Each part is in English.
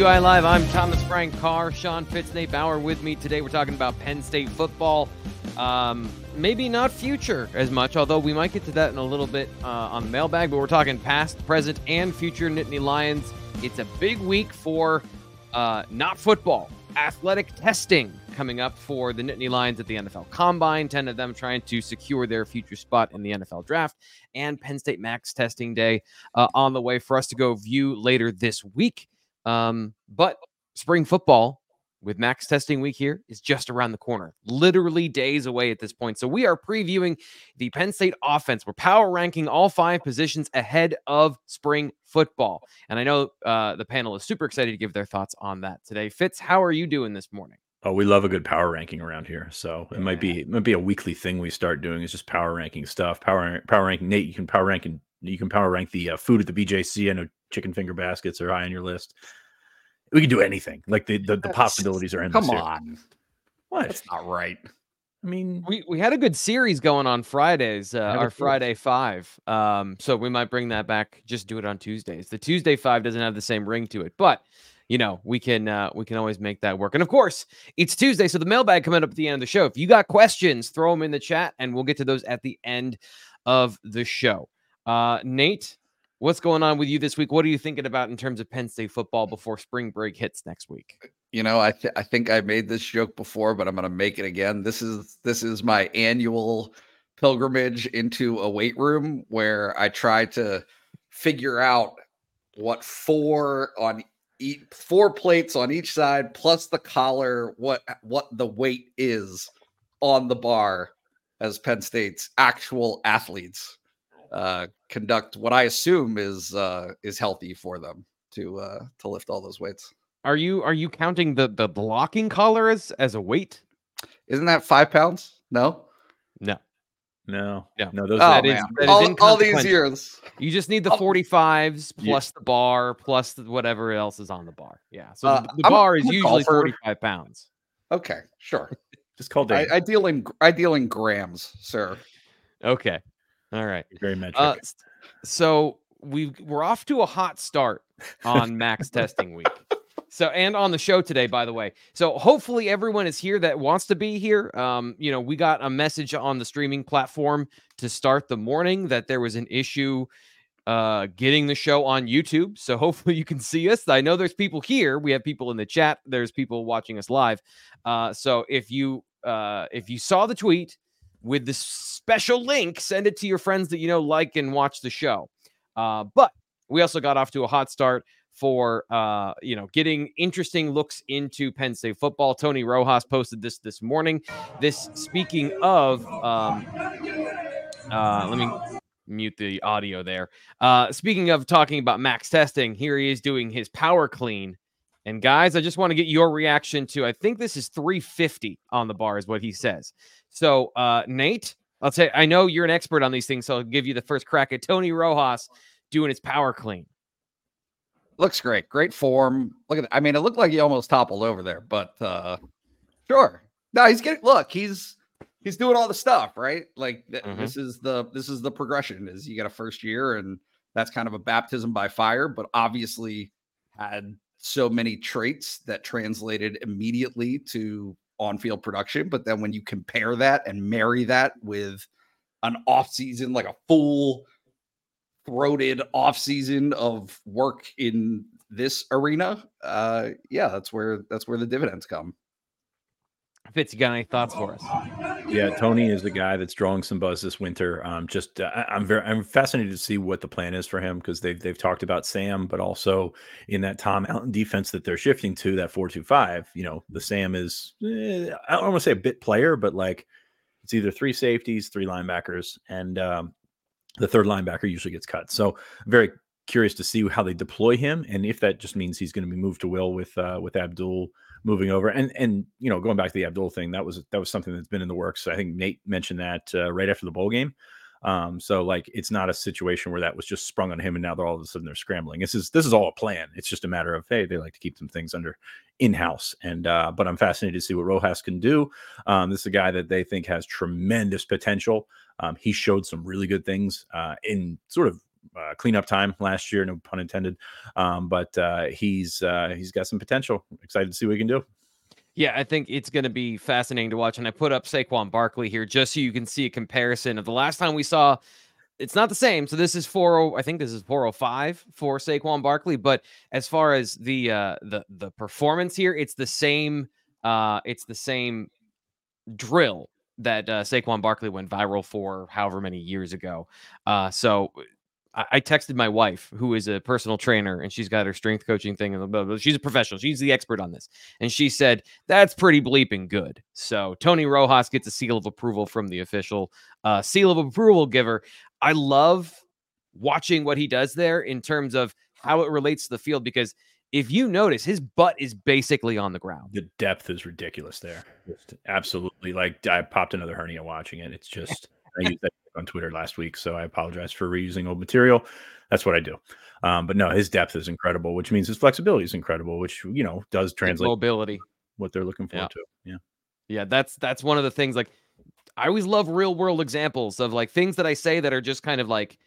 BWI Live. I'm Thomas Frank Carr, Sean Fitz, Nate Bauer with me today. We're talking about Penn State football. Um, maybe not future as much, although we might get to that in a little bit uh, on the mailbag. But we're talking past, present, and future Nittany Lions. It's a big week for uh, not football, athletic testing coming up for the Nittany Lions at the NFL Combine. Ten of them trying to secure their future spot in the NFL Draft, and Penn State Max Testing Day uh, on the way for us to go view later this week. Um, but spring football with max testing week here is just around the corner, literally days away at this point. So we are previewing the Penn State offense. We're power ranking all five positions ahead of spring football. And I know uh, the panel is super excited to give their thoughts on that today. Fitz, how are you doing this morning? Oh, we love a good power ranking around here. So it might be it might be a weekly thing we start doing is just power ranking stuff. Power power ranking. Nate, you can power rank and you can power rank the uh, food at the BJC. I know chicken finger baskets are high on your list. We can do anything. Like the the, the possibilities are endless. Come here. on, What? that's not right. I mean, We we had a good series going on Fridays, uh, our. Friday five. Um, so we might bring that back. Just do it on Tuesdays. The Tuesday five doesn't have the same ring to it, but you know we can uh, we can always make that work. And of course, it's Tuesday, so the mailbag coming up at the end of the show. If you got questions, throw them in the chat, and we'll get to those at the end of the show. Uh, Nate, what's going on with you this week? What are you thinking about in terms of Penn State football before spring break hits next week? Uh, you know, I th- I think I made this joke before, but I'm going to make it again. This is this is my annual pilgrimage into a weight room where I try to figure out what four on each four plates on each side plus the collar what what the weight is on the bar as Penn State's actual athletes uh conduct what I assume is uh is healthy for them to uh to lift all those weights. Are you are you counting the the blocking collar as as a weight? Isn't that five pounds? No. No. no, Yeah. no. Those Oh, that is- man. that is all, all these years. You just need the Oh. 45s Yeah. plus the bar plus the, whatever else is on the bar. Yeah. So Uh, the, the I'm a- bar is usually 45 pounds. Okay, sure. just called I, Dave. I deal in I deal in grams, sir. Okay. All right. Very metric. Uh, so we we're off to a hot start on max testing week. So and on the show today, by the way. So hopefully everyone is here that wants to be here. Um, you know, we got a message on the streaming platform to start the morning that there was an issue uh getting the show on YouTube. So hopefully you can see us. I know there's people here. We have people in the chat. There's people watching us live. Uh so if you uh if you saw the tweet with the special link, send it to your friends that you know like and watch the show. Uh but we also got off to a hot start for uh you know getting interesting looks into Penn State football. Tony Rojas posted this this morning. This speaking of um uh let me mute the audio there. Uh speaking of talking about max testing, here he is doing his power clean. And guys, I just want to get your reaction to I think this is 350 on the bar is what he says. So uh Nate, I'll say I know you're an expert on these things, so I'll give you the first crack at Tony Rojas doing his power clean. Looks great. Great form. Look at that. I mean, it looked like he almost toppled over there, but uh sure. No, he's getting look, he's he's doing all the stuff, right? Like th- Mhm. this is the this is the progression is you get a first year and that's kind of a baptism by fire, but obviously had so many traits that translated immediately to on-field production. But then when you compare that and marry that with an off season, like a full throated off season of work in this arena, uh, yeah, that's where that's where the dividends come. Fitz, you got any thoughts for us? Yeah, Tony is the guy that's drawing some buzz this winter. Um, just uh, I'm very I'm fascinated to see what the plan is for him because they've they've talked about Sam, but also in that Tom Allen defense that they're shifting to that four two five. You know, the Sam is eh, I don't want to say a bit player, but like it's either three safeties, three linebackers, and um, the third linebacker usually gets cut. So very curious to see how they deploy him and if that just means he's going to be moved to will with uh, with Abdul moving over. And and you know, going back to the Abdul thing, that was that was something that's been in the works. I think Nate mentioned that uh, right after the bowl game. Um, so like it's not a situation where that was just sprung on him and now they're all of a sudden they're scrambling. This is this is all a plan. It's just a matter of hey, they like to keep some things under in-house. And uh, but I'm fascinated to see what Rojas can do. Um, this is a guy that they think has tremendous potential. Um, he showed some really good things uh, in sort of uh, cleanup time last year, no pun intended. Um, but uh, he's uh, he's got some potential. Excited to see what he can do. Yeah, I think it's going to be fascinating to watch. And I put up Saquon Barkley here just so you can see a comparison of the last time we saw. It's not the same. So this is 40. I think this is 405 for Saquon Barkley. But as far as the uh, the the performance here, it's the same. Uh, it's the same drill that uh, Saquon Barkley went viral for however many years ago. Uh, so I texted my wife, who is a personal trainer, and she's got her strength coaching thing, and she's a professional. She's the expert on this, and she said that's pretty bleeping good. So Tony Rojas gets a seal of approval from the official uh, seal of approval giver. I love watching what he does there in terms of how it relates to the field because if you notice, his butt is basically on the ground. The depth is ridiculous there. Just absolutely, like I popped another hernia watching it. It's just I used that on Twitter last week, so I apologize for reusing old material. That's what I do. Um, but no, his depth is incredible, which means his flexibility is incredible, which you know does translate mobility what they're looking for yeah. to. Yeah, yeah, that's that's one of the things. Like, I always love real world examples of like things that I say that are just kind of like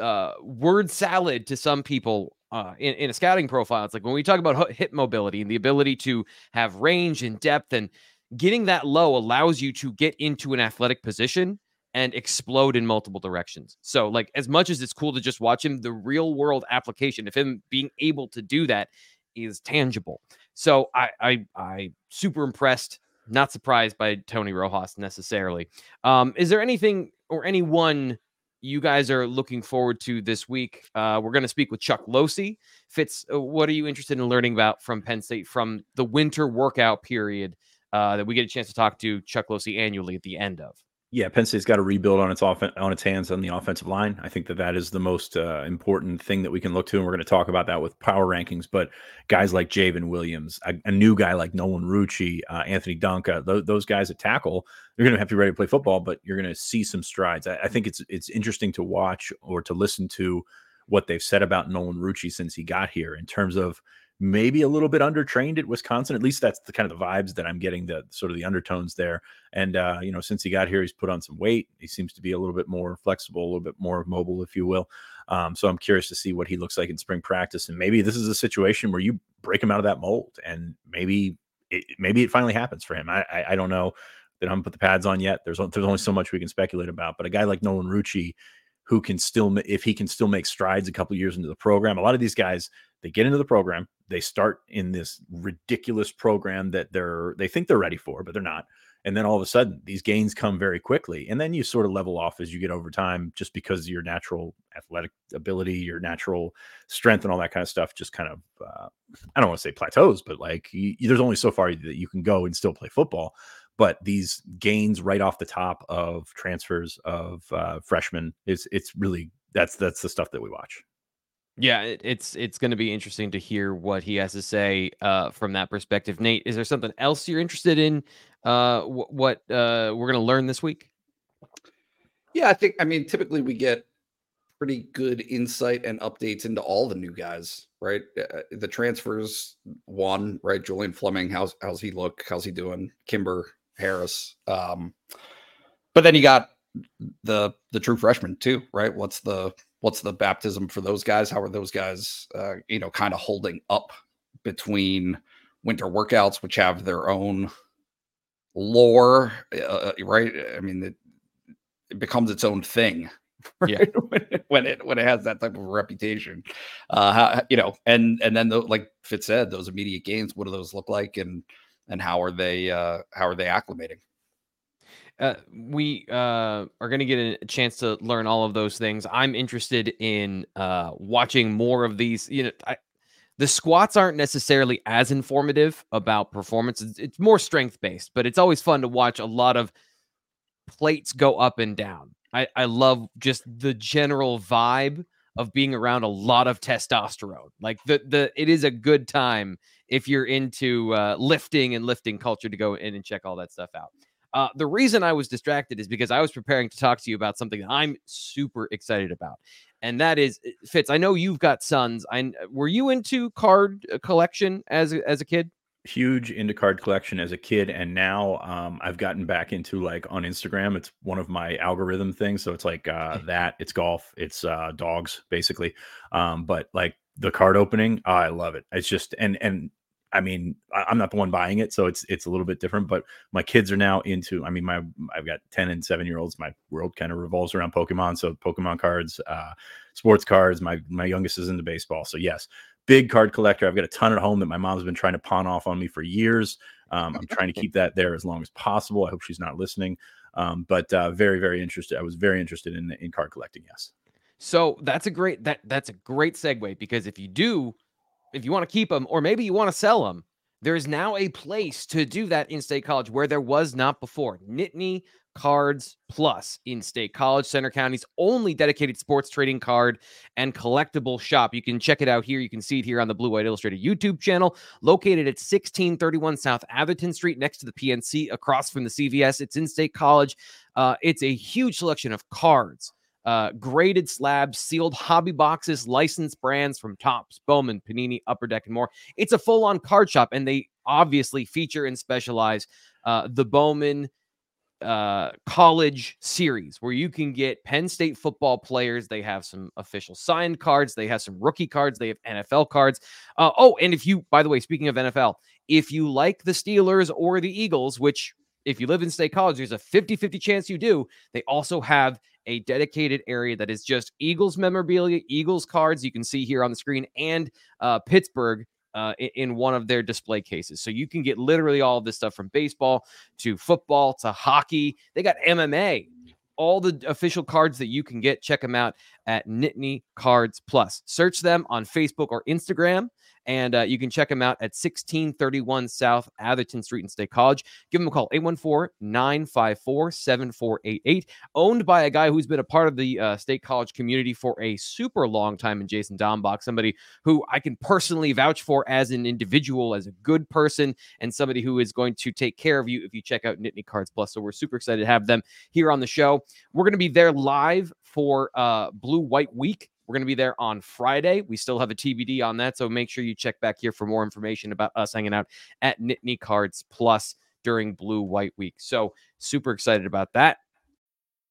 uh, word salad to some people uh, in, in a scouting profile. It's like when we talk about hip mobility and the ability to have range and depth and getting that low allows you to get into an athletic position and explode in multiple directions. So, like, as much as it's cool to just watch him, the real world application of him being able to do that is tangible. So, I, I, I super impressed. Not surprised by Tony Rojas necessarily. Um, is there anything or anyone you guys are looking forward to this week? Uh, we're going to speak with Chuck Losey. Fitz, uh, what are you interested in learning about from Penn State from the winter workout period uh, that we get a chance to talk to Chuck Losey annually at the end of? Yeah, Penn State's got to rebuild on its off- on its hands on the offensive line. I think that that is the most uh, important thing that we can look to, and we're going to talk about that with power rankings. But guys like J'ven Williams, a, a, new guy like Nolan Rucci, uh, Anthony Donkoh, th- those guys at tackle, they're going to have to be ready to play football, but you're going to see some strides. I, I think it's it's interesting to watch or to listen to what they've said about Nolan Rucci since he got here in terms of maybe a little bit undertrained at Wisconsin. At least that's the kind of the vibes that I'm getting, the sort of the undertones there. And uh, you know, since he got here, he's put on some weight. He seems to be a little bit more flexible, a little bit more mobile, if you will. Um, so I'm curious to see what he looks like in spring practice. And maybe this is a situation where you break him out of that mold, and maybe it, maybe it finally happens for him. I, I, I don't know. They haven't put the pads on yet. There's there's only so much we can speculate about. But a guy like Nolan Rucci, who can still if he can still make strides a couple years into the program, a lot of these guys they get into the program, they start in this ridiculous program that they're they think they're ready for, but they're not. And then all of a sudden, these gains come very quickly, and then you sort of level off as you get over time, just because your natural athletic ability, your natural strength, and all that kind of stuff just kind of uh, I don't want to say plateaus, but like you, there's only so far that you can go and still play football. But these gains right off the top of transfers of uh, freshmen is it's really that's that's the stuff that we watch. Yeah, it, it's it's going to be interesting to hear what he has to say uh, from that perspective. Nate, is there something else you're interested in? Uh, wh- what uh, we're going to learn this week? Yeah, I think. I mean, typically we get pretty good insight and updates into all the new guys, right? Uh, uh the transfers, one, right? Julian Fleming, how's how's he look? How's he doing? Kimber Harris. Um, but then you got the the true freshman too, right? What's the what's the baptism for those guys? How are those guys, uh, you know, kind of holding up between winter workouts, which have their own lore, uh, uh right? I mean, it, it becomes its own thing right? Yeah. when, it, when it when it has that type of reputation, uh, how, you know, and and then the, like Fitz said, those immediate gains, what do those look like, and and how are they uh, how are they acclimating? Uh, we uh, are going to get a chance to learn all of those things. I'm interested in uh, watching more of these. You know, I, the squats aren't necessarily as informative about performance. It's, more strength based, but it's always fun to watch a lot of plates go up and down. I, I love just the general vibe of being around a lot of testosterone. Like the the it is a good time if you're into uh, lifting and lifting culture to go in and check all that stuff out. Uh, the reason I was distracted is because I was preparing to talk to you about something that I'm super excited about, and that is uh, Fitz. I know you've got sons. I were you into card uh, collection as as a kid? huge into card collection as a kid and now um, i've gotten back into like on instagram it's one of my algorithm things so it's like uh, that it's golf it's uh, dogs basically um, but like the card opening i love it it's just and and i mean I, i'm not the one buying it so it's it's a little bit different but my kids are now into i mean my i've got 10 and 7 year olds my world kind of revolves around pokemon so pokemon cards uh sports cards my my youngest is into baseball so yes big card collector. I've got a ton at home that my mom's been trying to pawn off on me for years. Um, I'm trying to keep that there as long as possible. I hope she's not listening. Um, but uh, very, very interested. I was very interested in in card collecting. Yes. So that's a great that that's a great segue because if you do, if you want to keep them or maybe you want to sell them, there's now a place to do that in State College where there was not before. Nittany Cards Plus in State College, Centre County's only dedicated sports trading card and collectible shop. You can check it out here. You can see it here on the Blue White Illustrated YouTube channel, located at 1631 South Atherton Street, next to the PNC, across from the CVS. It's in State College. Uh, it's a huge selection of cards. Uh, graded slabs, sealed hobby boxes, licensed brands from Topps, Bowman, Panini, Upper Deck, and more. It's a full on card shop, and they obviously feature and specialize uh, the Bowman uh college series where you can get Penn State football players. They have some official signed cards, they have some rookie cards, they have NFL cards. Uh, oh, and if you, by the way, speaking of NFL, if you like the Steelers or the Eagles, which if you live in state college, there's a 50 50 chance you do, they also have a dedicated area that is just Eagles memorabilia, Eagles cards you can see here on the screen, and uh, Pittsburgh uh, in one of their display cases. So you can get literally all of this stuff from baseball to football to hockey. They got MMA, all the official cards that you can get. Check them out at Nittany Cards Plus. Search them on Facebook or Instagram and uh, you can check them out at 1631 South Atherton Street in State College. Give them a call, 814 954 7488. Owned by a guy who's been a part of the uh, State College community for a super long time in Jason Dombach, somebody who I can personally vouch for as an individual, as a good person, and somebody who is going to take care of you if you check out Nittany Cards Plus. So we're super excited to have them here on the show. We're going to be there live for uh, Blue White Week we're going to be there on Friday. We still have a TBD on that. So make sure you check back here for more information about us hanging out at Nittany Cards Plus during Blue White Week. So super excited about that.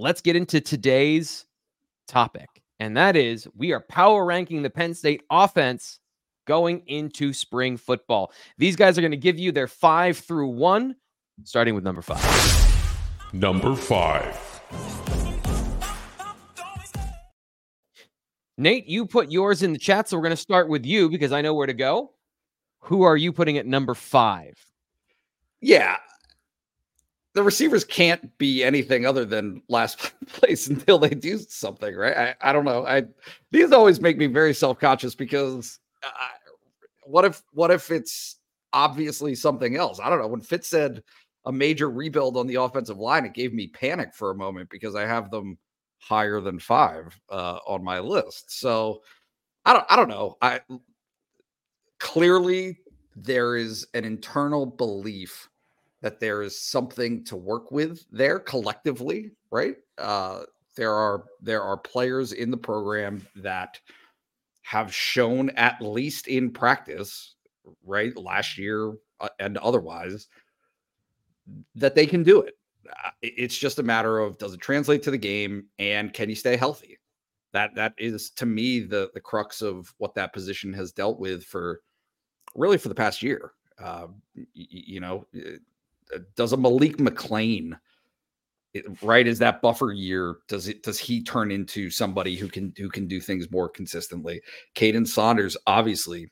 let's get into today's topic. And that is we are power ranking the Penn State offense going into spring football. These guys are going to give you their five through one, starting with number five. Number five. Nate, you put yours in the chat, so we're going to start with you because I know where to go. Who are you putting at number five? Yeah, the receivers can't be anything other than last place until they do something, right? I, I don't know. I these always make me very self conscious because I, what if what if it's obviously something else? I don't know. When Fitz said a major rebuild on the offensive line, it gave me panic for a moment because I have them higher than five uh, on my list. So I don't I don't know. I clearly there is an internal belief that there is something to work with there collectively, right? Uh, There are there are players in the program that have shown at least in practice, right, last year uh, and otherwise, that they can do it. Uh, it's just a matter of does it translate to the game and can you stay healthy? That that is to me the the crux of what that position has dealt with for really for the past year. Uh, you, know, uh, does a Malik McClain right is that buffer year does it does he turn into somebody who can who can do things more consistently? Kaden Saunders obviously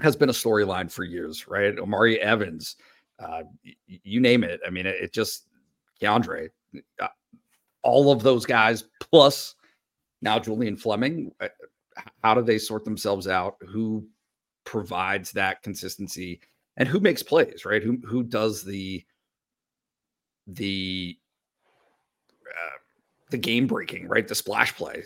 has been a storyline for years right? Omari Evans uh, you name it. I mean it, it just Keandre uh, all of those guys plus now Julian Fleming uh, how do they sort themselves out? Who provides that consistency and who makes plays right who who does the the the game breaking, right? The splash play.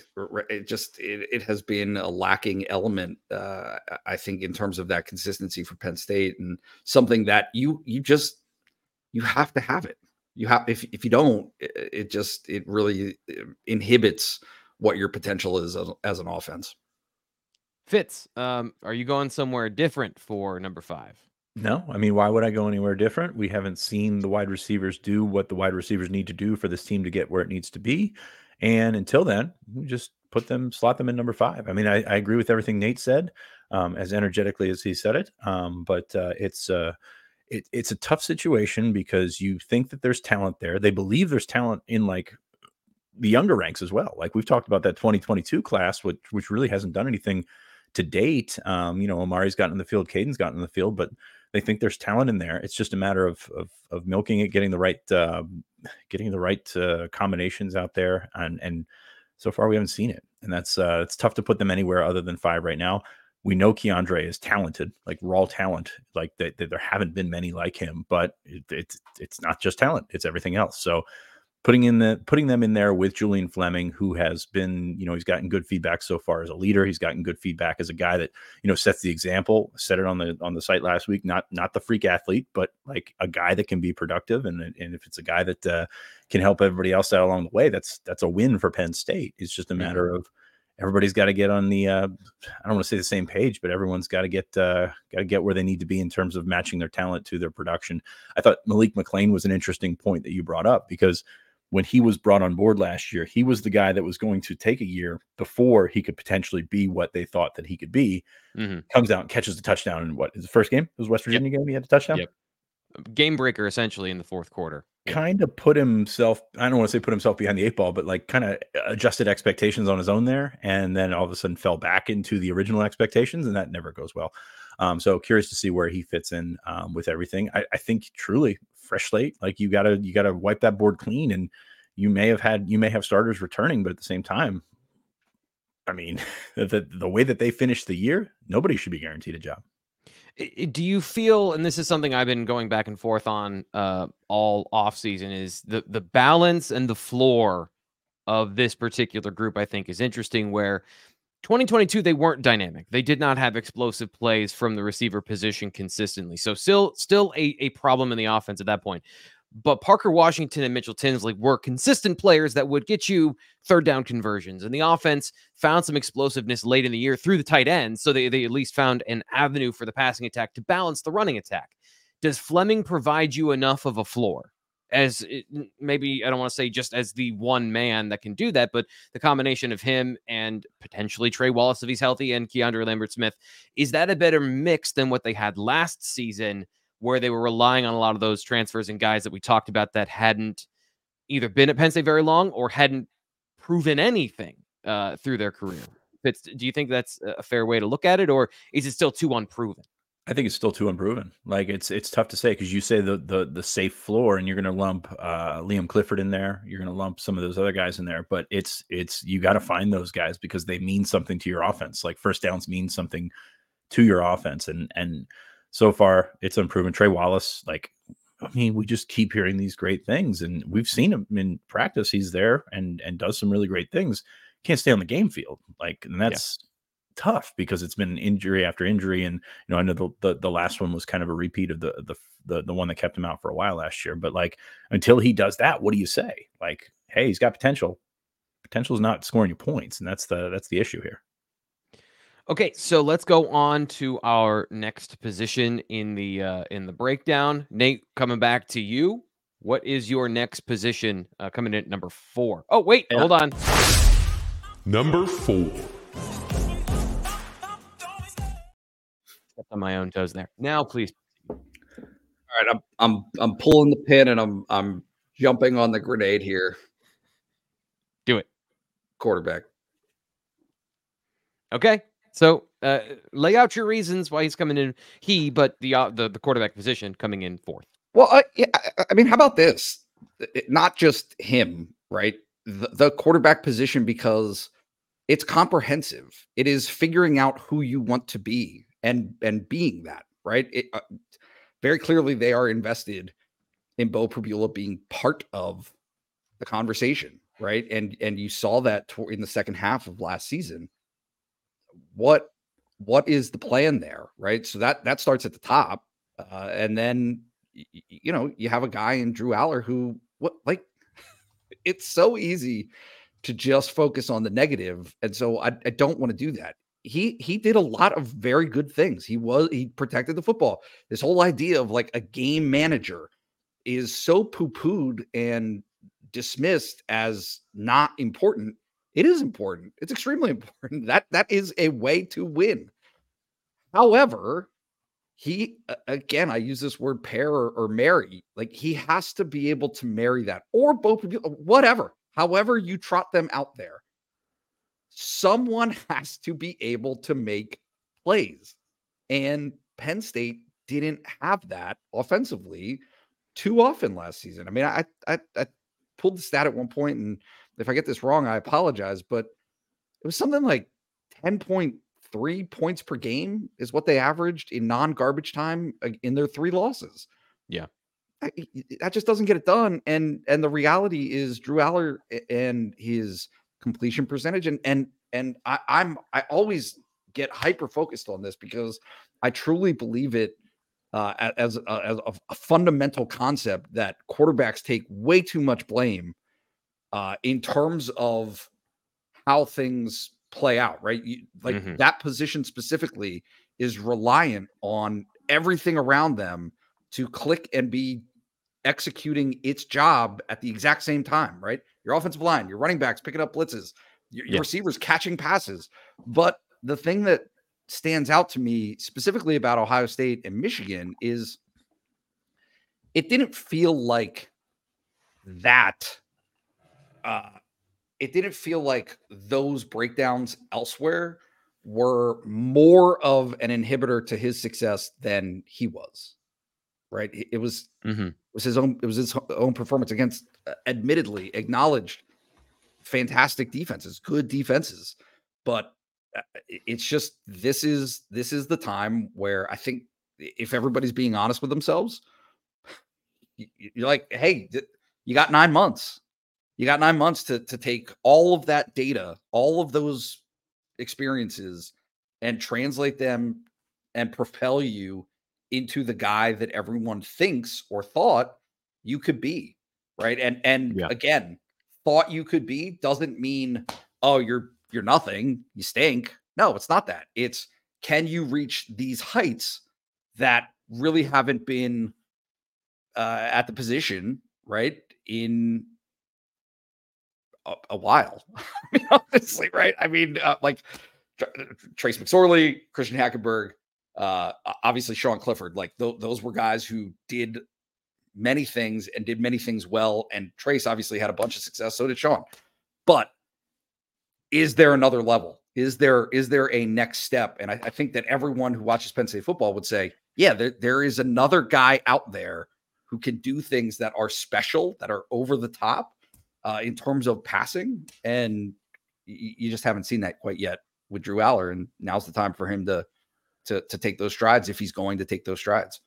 It just it, it has been a lacking element, uh, I think, in terms of that consistency for Penn State, and something that you you just you have to have it. You have if if you don't, it, just it really uh, inhibits what your potential is as, as an offense. Fitz, um, are you going somewhere different for number five? No, I mean, why would I go anywhere different? We haven't seen the wide receivers do what the wide receivers need to do for this team to get where it needs to be. And until then, we just put them, slot them in number five. I mean, I, I agree with everything Nate said, um, as energetically as he said it. Um, but uh, it's uh, it, it's a tough situation because you think that there's talent there. They believe there's talent in like the younger ranks as well. Like we've talked about that 2022 class, which which really hasn't done anything to date. Um, you know, Omari's gotten in the field, Kaden's gotten in the field, but they think there's talent in there. It's just a matter of of, of milking it, getting the right uh, getting the right uh, combinations out there, and and so far we haven't seen it, and that's uh, it's tough to put them anywhere other than five right now. We know Keandre is talented, like raw talent, like that. There haven't been many like him, but it, it's it's not just talent; it's everything else. So putting in the putting them in there with Julian Fleming, who has been, you know, he's gotten good feedback so far as a leader. He's gotten good feedback as a guy that, you know, sets the example. Said it on the on the site last week. Not not the freak athlete, but like a guy that can be productive. And and if it's a guy that uh, can help everybody else out along the way, that's that's a win for Penn State. It's just a matter of everybody's got to get on the uh, I don't want to say the same page, but everyone's got to get uh, got to get where they need to be in terms of matching their talent to their production. I thought Malik McClain was an interesting point that you brought up because when he was brought on board last year, he was the guy that was going to take a year before he could potentially be what they thought that he could be. Mm-hmm. Comes out and catches the touchdown in what is the first game? It was West Virginia yep. game. He had a touchdown. Yep. Game breaker essentially in the fourth quarter. Kind of put himself, I don't want to say put himself behind the eight ball, but like kind of adjusted expectations on his own there. And then all of a sudden fell back into the original expectations. And that never goes well. Um, so curious to see where he fits in um, with everything. I, I think truly fresh slate. Like you gotta you gotta wipe that board clean, and you may have had you may have starters returning, but at the same time, I mean, the the way that they finished the year, nobody should be guaranteed a job. Do you feel, and this is something I've been going back and forth on uh, all off season, is the the balance and the floor of this particular group? I think is interesting. Where 2022 they weren't dynamic. They did not have explosive plays from the receiver position consistently. So still still a, a problem in the offense at that point. But Parker Washington and Mitchell Tinsley were consistent players that would get you third down conversions. And the offense found some explosiveness late in the year through the tight end. So they, they at least found an avenue for the passing attack to balance the running attack. Does Fleming provide you enough of a floor? As it, maybe I don't want to say just as the one man that can do that, but the combination of him and potentially Trey Wallace if he's healthy and Keandre Lambert Smith, is that a better mix than what they had last season? where they were relying on a lot of those transfers and guys that we talked about that hadn't either been at Penn State very long or hadn't proven anything uh, through their career. Fitz, do you think that's a fair way to look at it, or is it still too unproven? I think it's still too unproven. Like it's it's tough to say because you say the the the safe floor, and you're going to lump uh, Liam Clifford in there. You're going to lump some of those other guys in there, but it's it's you got to find those guys because they mean something to your offense. Like first downs mean something to your offense, and and so far it's unproven. Trey Wallace, like, I mean, we just keep hearing these great things, and we've seen him in practice. He's there and and does some really great things. Can't stay on the game field, like, and that's yeah tough because it's been injury after injury and you know I know the, the the, last one was kind of a repeat of the, the the the one that kept him out for a while last year but like until he does that what do you say? Like hey he's got potential. Potential is not scoring you points and that's the that's the issue here. Okay so let's go on to our next position in the uh in the breakdown. Nate coming back to you what is your next position uh, coming in at number 4 oh wait yeah. hold on. Number 4 on my own toes there. Now, please. All right, I'm I'm I'm pulling the pin and I'm I'm jumping on the grenade here. Do it. Quarterback. Okay, so uh, lay out your reasons why he's coming in. He, but the uh, the the quarterback position coming in fourth. Well, I, yeah, I- I mean, how about this? It- not just him, right? The, the quarterback position because it's comprehensive. It is figuring out who you want to be and and being that, right? It, uh, very clearly, they are invested in Beau Pribula being part of the conversation, right? And and you saw that in the second half of last season. What what is the plan there, right? So that that starts at the top, uh, and then you know you have a guy in Drew Allar who what like it's so easy to just focus on the negative, and so I, I don't want to do that. He he did a lot of very good things. He was he protected the football. This whole idea of like a game manager is so poo pooed and dismissed as not important. It is important. It's extremely important. That that is a way to win. However, he again, I use this word pair or, or marry. Like he has to be able to marry that, or both whatever. However, you trot them out there. Someone has to be able to make plays, and Penn State didn't have that offensively too often last season. I mean, I I, I pulled the stat at one point, and if I get this wrong, I apologize, but it was something like 10.3 points per game is what they averaged in non-garbage time in their three losses. Yeah. I- that just doesn't get it done. And and the reality is Drew Allar and his completion percentage and and and I, I'm I always get hyper focused on this because I truly believe it uh, as a, as a, a fundamental concept that quarterbacks take way too much blame uh, in terms of how things play out. Right, you, like Mhm. that position specifically is reliant on everything around them to click and be executing its job at the exact same time, right? Your offensive line, your running backs picking up blitzes, your, your Yeah. receivers catching passes. But the thing that stands out to me specifically about Ohio State and Michigan is it didn't feel like that. Uh, it didn't feel like those breakdowns elsewhere were more of an inhibitor to his success than he was. Right? It, was Mm-hmm. Was his own it was his own performance against uh, admittedly acknowledged fantastic defenses, good defenses, but uh, it's just this is this is the time where I think if everybody's being honest with themselves, you're like, hey, you got nine months. You got nine months to to take all of that data, all of those experiences, and translate them and propel you into the guy that everyone thinks or thought you could be. Right. And and Yeah. again, thought you could be doesn't mean, oh, you're you're nothing, you stink. No, it's not that. It's can you reach these heights that really haven't been uh, at the position, right? In a, a while. Honestly, right? I mean, uh, like Tr- Trace McSorley, Christian Hackenberg, uh, obviously Sean Clifford. Like tho- those were guys who did many things and did many things well. And Trace obviously had a bunch of success. So did Sean. But is there another level? Is there is there a next step? And I, I think that everyone who watches Penn State football would say, yeah, there, there is another guy out there who can do things that are special, that are over the top uh, in terms of passing. And y- you just haven't seen that quite yet with Drew Allar. And now's the time for him to to to take those strides if he's going to take those strides.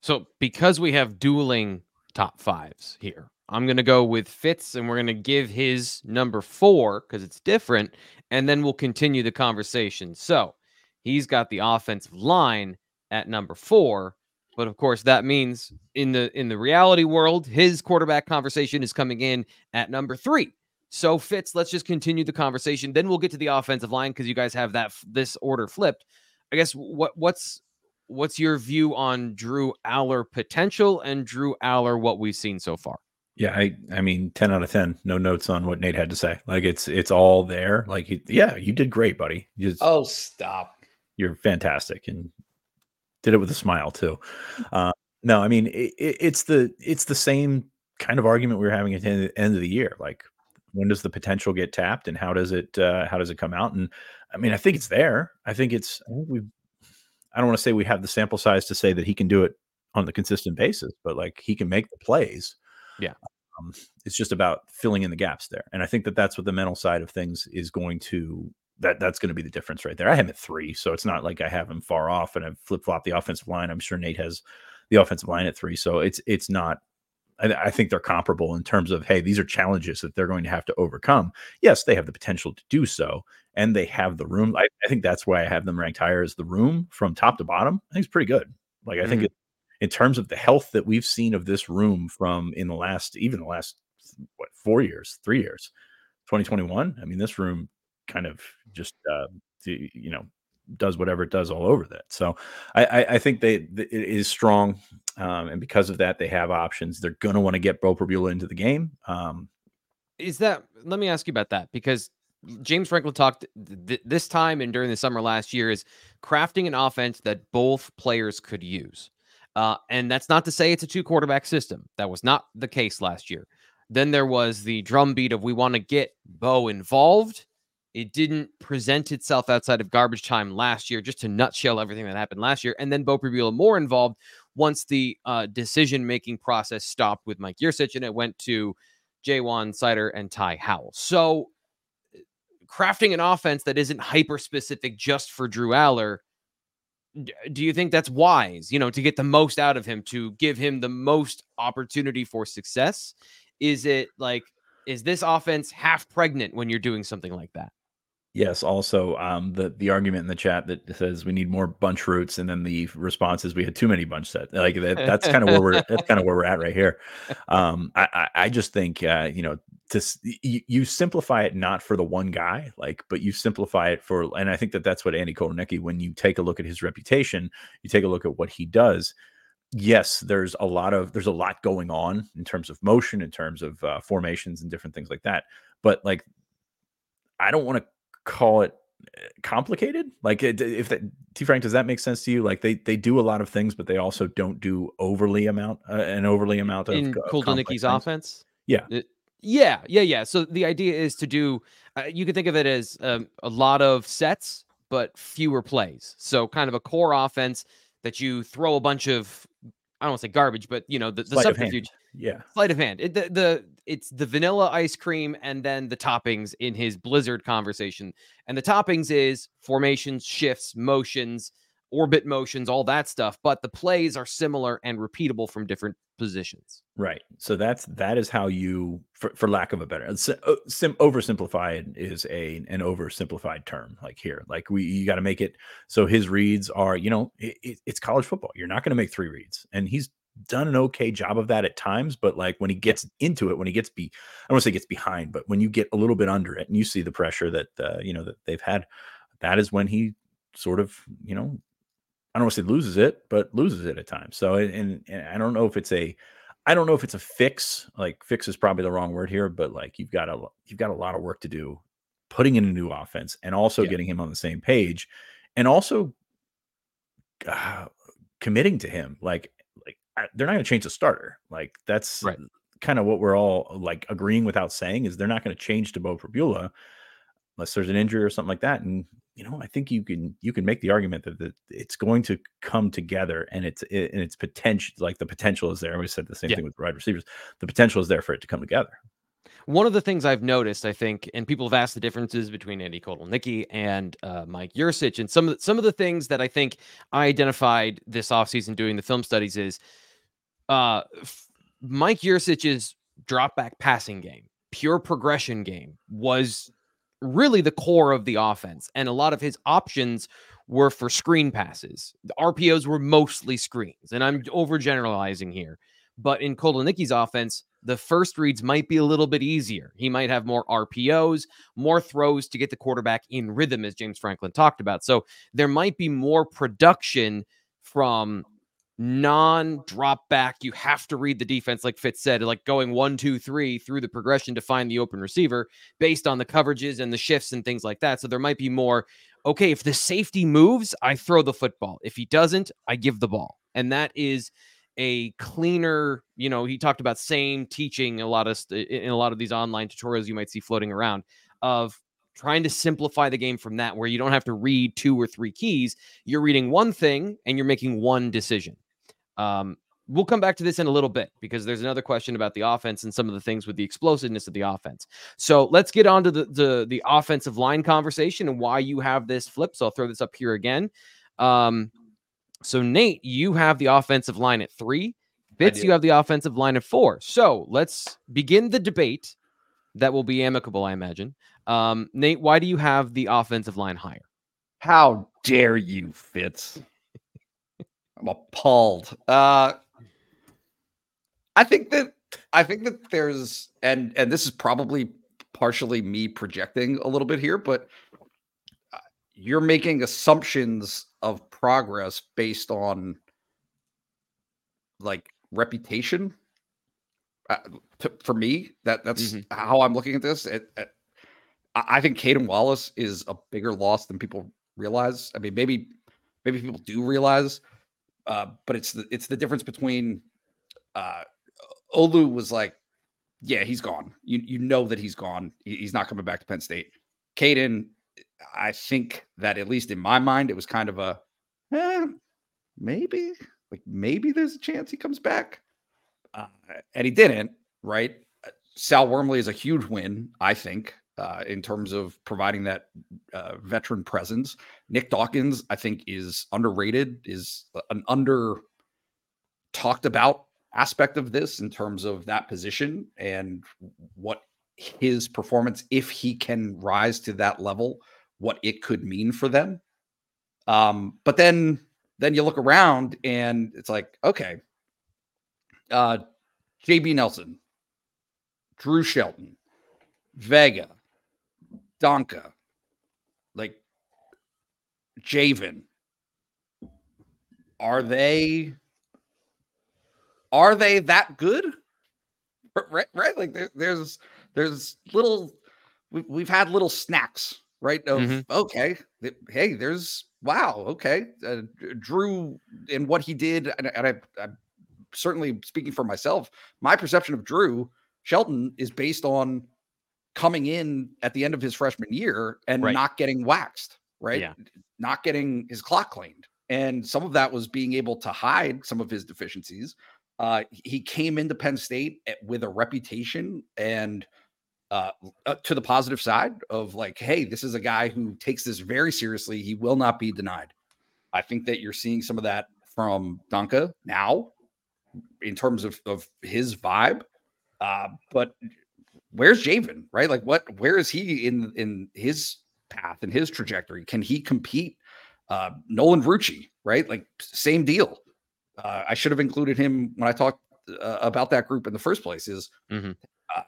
So because we have dueling top fives here, I'm gonna go with Fitz, and we're gonna give his number four because it's different, and then we'll continue the conversation. So he's got the offensive line at number four, but of course that means in the in the reality world, his quarterback conversation is coming in at number three. So Fitz, let's just continue the conversation. Then we'll get to the offensive line because you guys have that this order flipped. I guess what what's what's your view on Drew Allar potential and Drew Allar what we've seen so far? Yeah, I I mean 10 out of 10. No notes on what Nate had to say. Like it's it's all there. Like yeah, you did great, buddy. You just, oh, stop. You're fantastic and did it with a smile too. Uh, no, I mean it, it's the it's the same kind of argument we were having at the end of the year. Like when does the potential get tapped and how does it uh, how does it come out? And I mean, I think it's there. I think it's I think we I don't want to say we have the sample size to say that he can do it on the consistent basis, but like he can make the plays. Yeah. Um, it's just about filling in the gaps there. And I think that that's what the mental side of things is going to that that's going to be the difference right there. I have him at three, so it's not like I have him far off and I've flip flop the offensive line. I'm sure Nate has the offensive line at three, so it's it's not. I, I, think they're comparable in terms of hey, these are challenges that they're going to have to overcome. Yes, they have the potential to do so, and they have the room. I, I think that's why I have them ranked higher as the room from top to bottom. I think it's pretty good. Like I mm-hmm. think it, in terms of the health that we've seen of this room from in the last even the last what four years, three years, 2021. I mean, this room kind of just uh, you know does whatever it does all over that. So I, I, I think they it is strong, um, and because of that, they have options. They're going to want to get Beau Pribula into the game. Um, is that? Let me ask you about that because James Franklin talked th- this time and during the summer last year is crafting an offense that both players could use. Uh, and that's not to say it's a two quarterback system. That was not the case last year. Then there was the drumbeat of we want to get Beau involved. It didn't present itself outside of garbage time last year, just to nutshell everything that happened last year. And then Beau Pribula more involved once the uh, decision making process stopped with Mike Yurcich and it went to Ja'Juan Seider and Ty Howle. So crafting an offense that isn't hyper specific just for Drew Allar, do you think that's wise, you know, to get the most out of him, to give him the most opportunity for success? Is it like, is this offense half pregnant when you're doing something like that? Yes. Also, um, the the argument in the chat that says we need more bunch routes, and then the response is we had too many bunch sets. Like that, that's kind of where we're that's kind of where we're at right here. Um, I, I, I just think uh, you know to you, simplify it not for the one guy, like, but you simplify it for, and I think that that's what Andy Kotelnicki. When you take a look at his reputation, you take a look at what he does. Yes, there's a lot of there's a lot going on in terms of motion, in terms of uh, formations, and different things like that. But like, I don't want to call it eh, complicated? Like if that t frank does that make sense to you? Like they they do a lot of things but they also don't do overly amount uh, an overly amount of in Kotelnicki's offense? Yeah. It, yeah yeah yeah. So the idea is to do uh, you can think of it as um, a lot of sets but fewer plays. So kind of a core offense that you throw a bunch of I don't want to say garbage, but you know the, the subterfuge. Yeah, sleight of hand. It, the, the it's the vanilla ice cream and then the toppings in his Blizzard conversation. And the toppings is formations, shifts, motions, orbit motions, all that stuff. But the plays are similar and repeatable from different positions. Right. So that's that is how you, for, for lack of a better, uh, sim, oversimplified is a an oversimplified term. Like here, like we you got to make it so his reads are, you know, it, it, it's college football. You're not going to make three reads, and he's done an okay job of that at times, but like when he gets into it, when he gets be, I don't want to say gets behind, but when you get a little bit under it and you see the pressure that uh, you know that they've had, that is when he sort of you know, I don't want to say loses it, but loses it at times. So and, and I don't know if it's a, I don't know if it's a fix. Like fix is probably the wrong word here, but like you've got a you've got a lot of work to do, putting in a new offense and also yeah. getting him on the same page, and also. Uh, committing to him like like they're not going to change the starter. Like that's right. kind of what we're all like agreeing without saying is they're not going to change to Beau Pribula unless there's an injury or something like that. And you know, I think you can you can make the argument that, that it's going to come together and it's it, and it's potential like the potential is there. We said the same yeah. thing with wide receivers. The potential is there for it to come together. One of the things I've noticed, I think, and people have asked the differences between Andy Kotelnicki and uh, Mike Yurcich, and some of the, some of the things that I think I identified this offseason doing the film studies is uh, Mike Yurcich's drop back passing game, pure progression game was really the core of the offense. And a lot of his options were for screen passes. The RPOs were mostly screens. And I'm overgeneralizing here. But in Kotelnicki's offense, the first reads might be a little bit easier. He might have more RPOs, more throws to get the quarterback in rhythm, as James Franklin talked about. So there might be more production from non drop back. You have to read the defense, like Fitz said, like going one, two, three through the progression to find the open receiver based on the coverages and the shifts and things like that. So there might be more. Okay, if the safety moves, I throw the football. If he doesn't, I give the ball. And that is a cleaner, you know, he talked about same teaching a lot of in a lot of these online tutorials you might see floating around of trying to simplify the game from that where you don't have to read two or three keys. You're reading one thing and you're making one decision. Um, we'll come back to this in a little bit because there's another question about the offense and some of the things with the explosiveness of the offense. So let's get on to the the, the offensive line conversation and why you have this flip. So I'll throw this up here again. Um, so Nate, you have the offensive line at three. Fitz, you have the offensive line at four. So let's begin the debate. That will be amicable, I imagine. Um, Nate, why do you have the offensive line higher? How dare you, Fitz? I'm appalled. Uh, I think that I think that there's and and this is probably partially me projecting a little bit here, but uh, you're making assumptions of progress based on like reputation. Uh, to, for me, that that's mm-hmm. how I'm looking at this. It, it, I think Caedan Wallace is a bigger loss than people realize. I mean, maybe maybe people do realize, uh, but it's the it's the difference between uh, Olu was like, yeah, he's gone. You you know that he's gone. he's not coming back to Penn State. Caedan, I think that at least in my mind, it was kind of a eh, maybe like maybe there's a chance he comes back, uh, and he didn't. Right? Sal Wormley is a huge win, I think. Uh, in terms of providing that uh, veteran presence. Nick Dawkins, I think, is underrated, is an under talked about aspect of this in terms of that position and what his performance, if he can rise to that level, what it could mean for them. Um, but then then you look around and it's like, okay, uh, JB Nelson, Drew Shelton, Vega, Donkoh, like J'ven, are they are they that good? Right, right. Like there, there's there's little we, we've had little snacks, right? Of mm-hmm. okay, hey, there's wow, okay, uh, Drew and what he did, and, and I, I'm certainly speaking for myself. My perception of Drew Shelton is based on coming in at the end of his freshman year and right. not getting waxed, right? Yeah. Not getting his clock cleaned. And some of that was being able to hide some of his deficiencies. Uh, he came into Penn State with a reputation and uh, uh, to the positive side of like, hey, this is a guy who takes this very seriously. He will not be denied. I think that you're seeing some of that from Donkoh now in terms of, of his vibe. Uh, but where's J'ven, right? Like what where is he in in his path and his trajectory? Can he compete? Uh Nolan Rucci, right? Like same deal. Uh, I should have included him when I talked uh, about that group in the first place. Is mm-hmm. uh,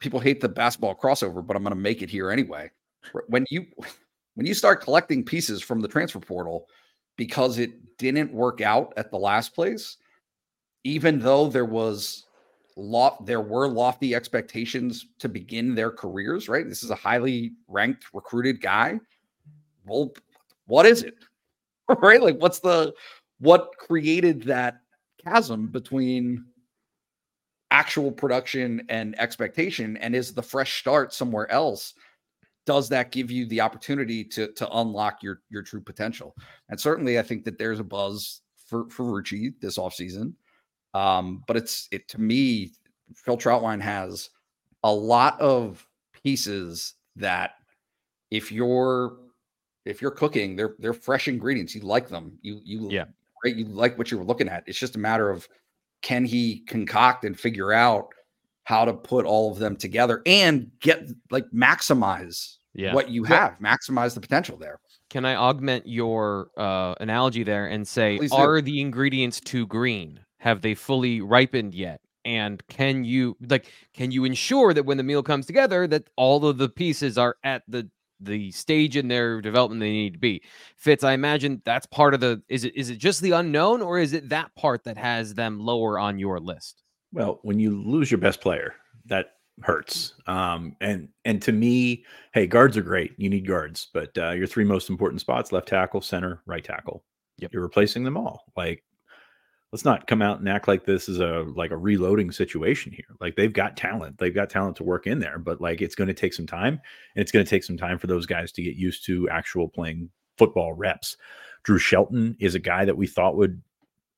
people hate the basketball crossover, but I'm going to make it here anyway. When you when you start collecting pieces from the transfer portal because it didn't work out at the last place, even though there was loft there were lofty expectations to begin their careers, right? This is a highly ranked recruited guy. Well, what is it? right? Like what's the what created that chasm between actual production and expectation and is the fresh start somewhere else does that give you the opportunity to to unlock your your true potential and certainly i think that there's a buzz for for Rucci this offseason um, but it's it to me, Phil Trautwein has a lot of pieces that if you're if you're cooking, they're they're fresh ingredients. You like them. You you yeah right. You like what you were looking at. It's just a matter of can he concoct and figure out how to put all of them together and get like maximize yeah. what you have, yeah. maximize the potential there. Can I augment your uh, analogy there and say, Please are do. the ingredients too green? Have they fully ripened yet? And can you like can you ensure that when the meal comes together that all of the pieces are at the the stage in their development they need to be. Fitz, I imagine that's part of the is it is it just the unknown or is it that part that has them lower on your list? Well, when you lose your best player, that hurts. Um, and and to me, hey, guards are great. You need guards, but uh, your three most important spots: left tackle, center, right tackle. Yep. You're replacing them all. Like, let's not come out and act like this is a like a reloading situation here. Like they've got talent, they've got talent to work in there, but like it's going to take some time, and it's going to take some time for those guys to get used to actual playing football reps. Drew Shelton is a guy that we thought would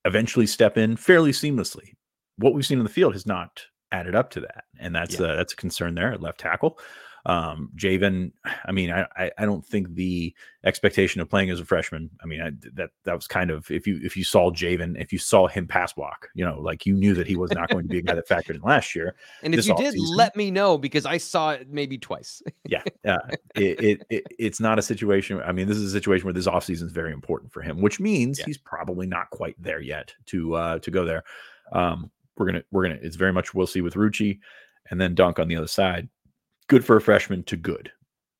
eventually step in fairly seamlessly. What we've seen in the field has not added up to that, and that's Yeah. a, that's a concern there at left tackle. Um, J'ven, I mean, I, I don't think the expectation of playing as a freshman. I mean, I, that that was kind of if you if you saw J'ven, if you saw him pass block, you know, like you knew that he was not going to be a guy that factored in last year. And if you did, offseason? let me know because I saw it maybe twice. Yeah, uh, it, it, it it's not a situation. I mean, this is a situation where this offseason is very important for him, which means Yeah. he's probably not quite there yet to uh to go there. Um, we're gonna we're gonna it's very much we'll see with Rucci, and then Dunk on the other side. Good for a freshman to good.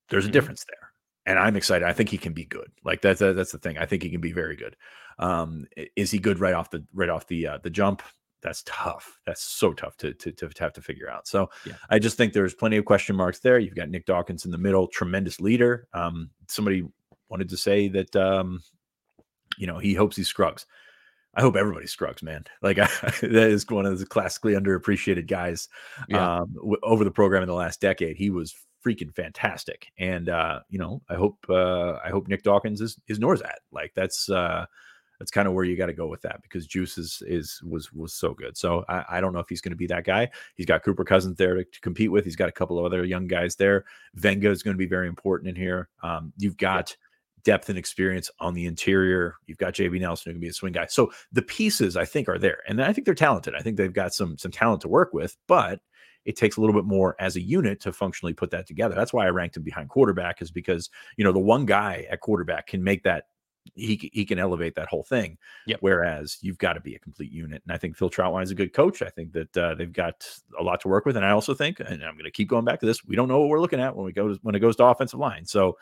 There's a Mhm. difference there, and I'm excited. I think he can be good. Like that's that, that's the thing. I think he can be very good. Um, is he good right off the right off the uh, the jump? That's tough. That's so tough to, to to have to figure out. So Yeah. I just think there's plenty of question marks there. You've got Nick Dawkins in the middle, tremendous leader. Um, somebody wanted to say that um, you know he hopes he Scruggs. I hope everybody Scruggs, man. Like that is one of the classically underappreciated guys Yeah. um, w- over the program in the last decade. He was freaking fantastic, and uh, you know I hope uh, I hope Nick Dawkins is is Norzat. Like that's uh, that's kind of where you got to go with that because Juice is is was was so good. So I, I don't know if he's going to be that guy. He's got Cooper Cousins there to, to compete with. He's got a couple of other young guys there. Vega is going to be very important in here. Um, you've got depth and experience on the interior. You've got JB Nelson who can be a swing guy. So the pieces I think are there, and I think they're talented. I think they've got some some talent to work with, but it takes a little bit more as a unit to functionally put that together. That's why I ranked him behind quarterback, is because you know the one guy at quarterback can make that he he can elevate that whole thing. Yep. Whereas you've got to be a complete unit, and I think Phil Trautwein is a good coach. I think that uh, they've got a lot to work with, and I also think, and I'm going to keep going back to this, we don't know what we're looking at when we go to, when it goes to offensive line. So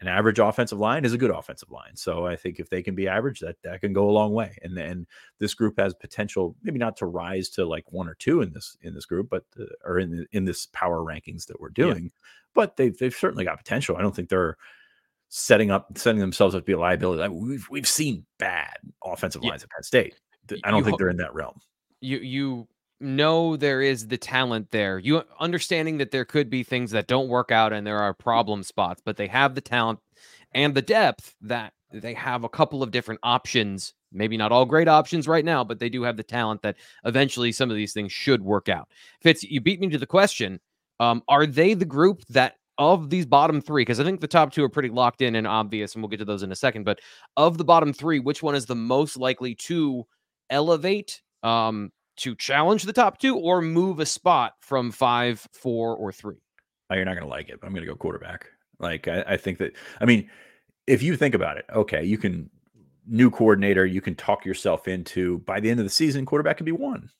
an average offensive line is a good offensive line. So I think if they can be average, that that can go a long way. And then this group has potential, maybe not to rise to like one or two in this in this group, but uh, or in the, in this power rankings that we're Yeah. doing. But they've they've certainly got potential. I don't think they're setting up setting themselves up to be a liability. Like we've we've seen bad offensive Yeah. lines at Penn State. I don't think ho- they're in that realm. you you know there is the talent there. You understanding that there could be things that don't work out and there are problem spots, but they have the talent and the depth that they have a couple of different options. Maybe not all great options right now, but they do have the talent that eventually some of these things should work out. Fitz, you beat me to the question. Um, are they the group that of these bottom three? Because I think the top two are pretty locked in and obvious, and we'll get to those in a second. But of the bottom three, which one is the most likely to elevate um, to challenge the top two or move a spot from five, four, or three? Oh, you're not going to like it. but I'm going to go quarterback. Like I, I think that. I mean, if you think about it, okay, you can new coordinator. You can talk yourself into by the end of the season, quarterback could be one.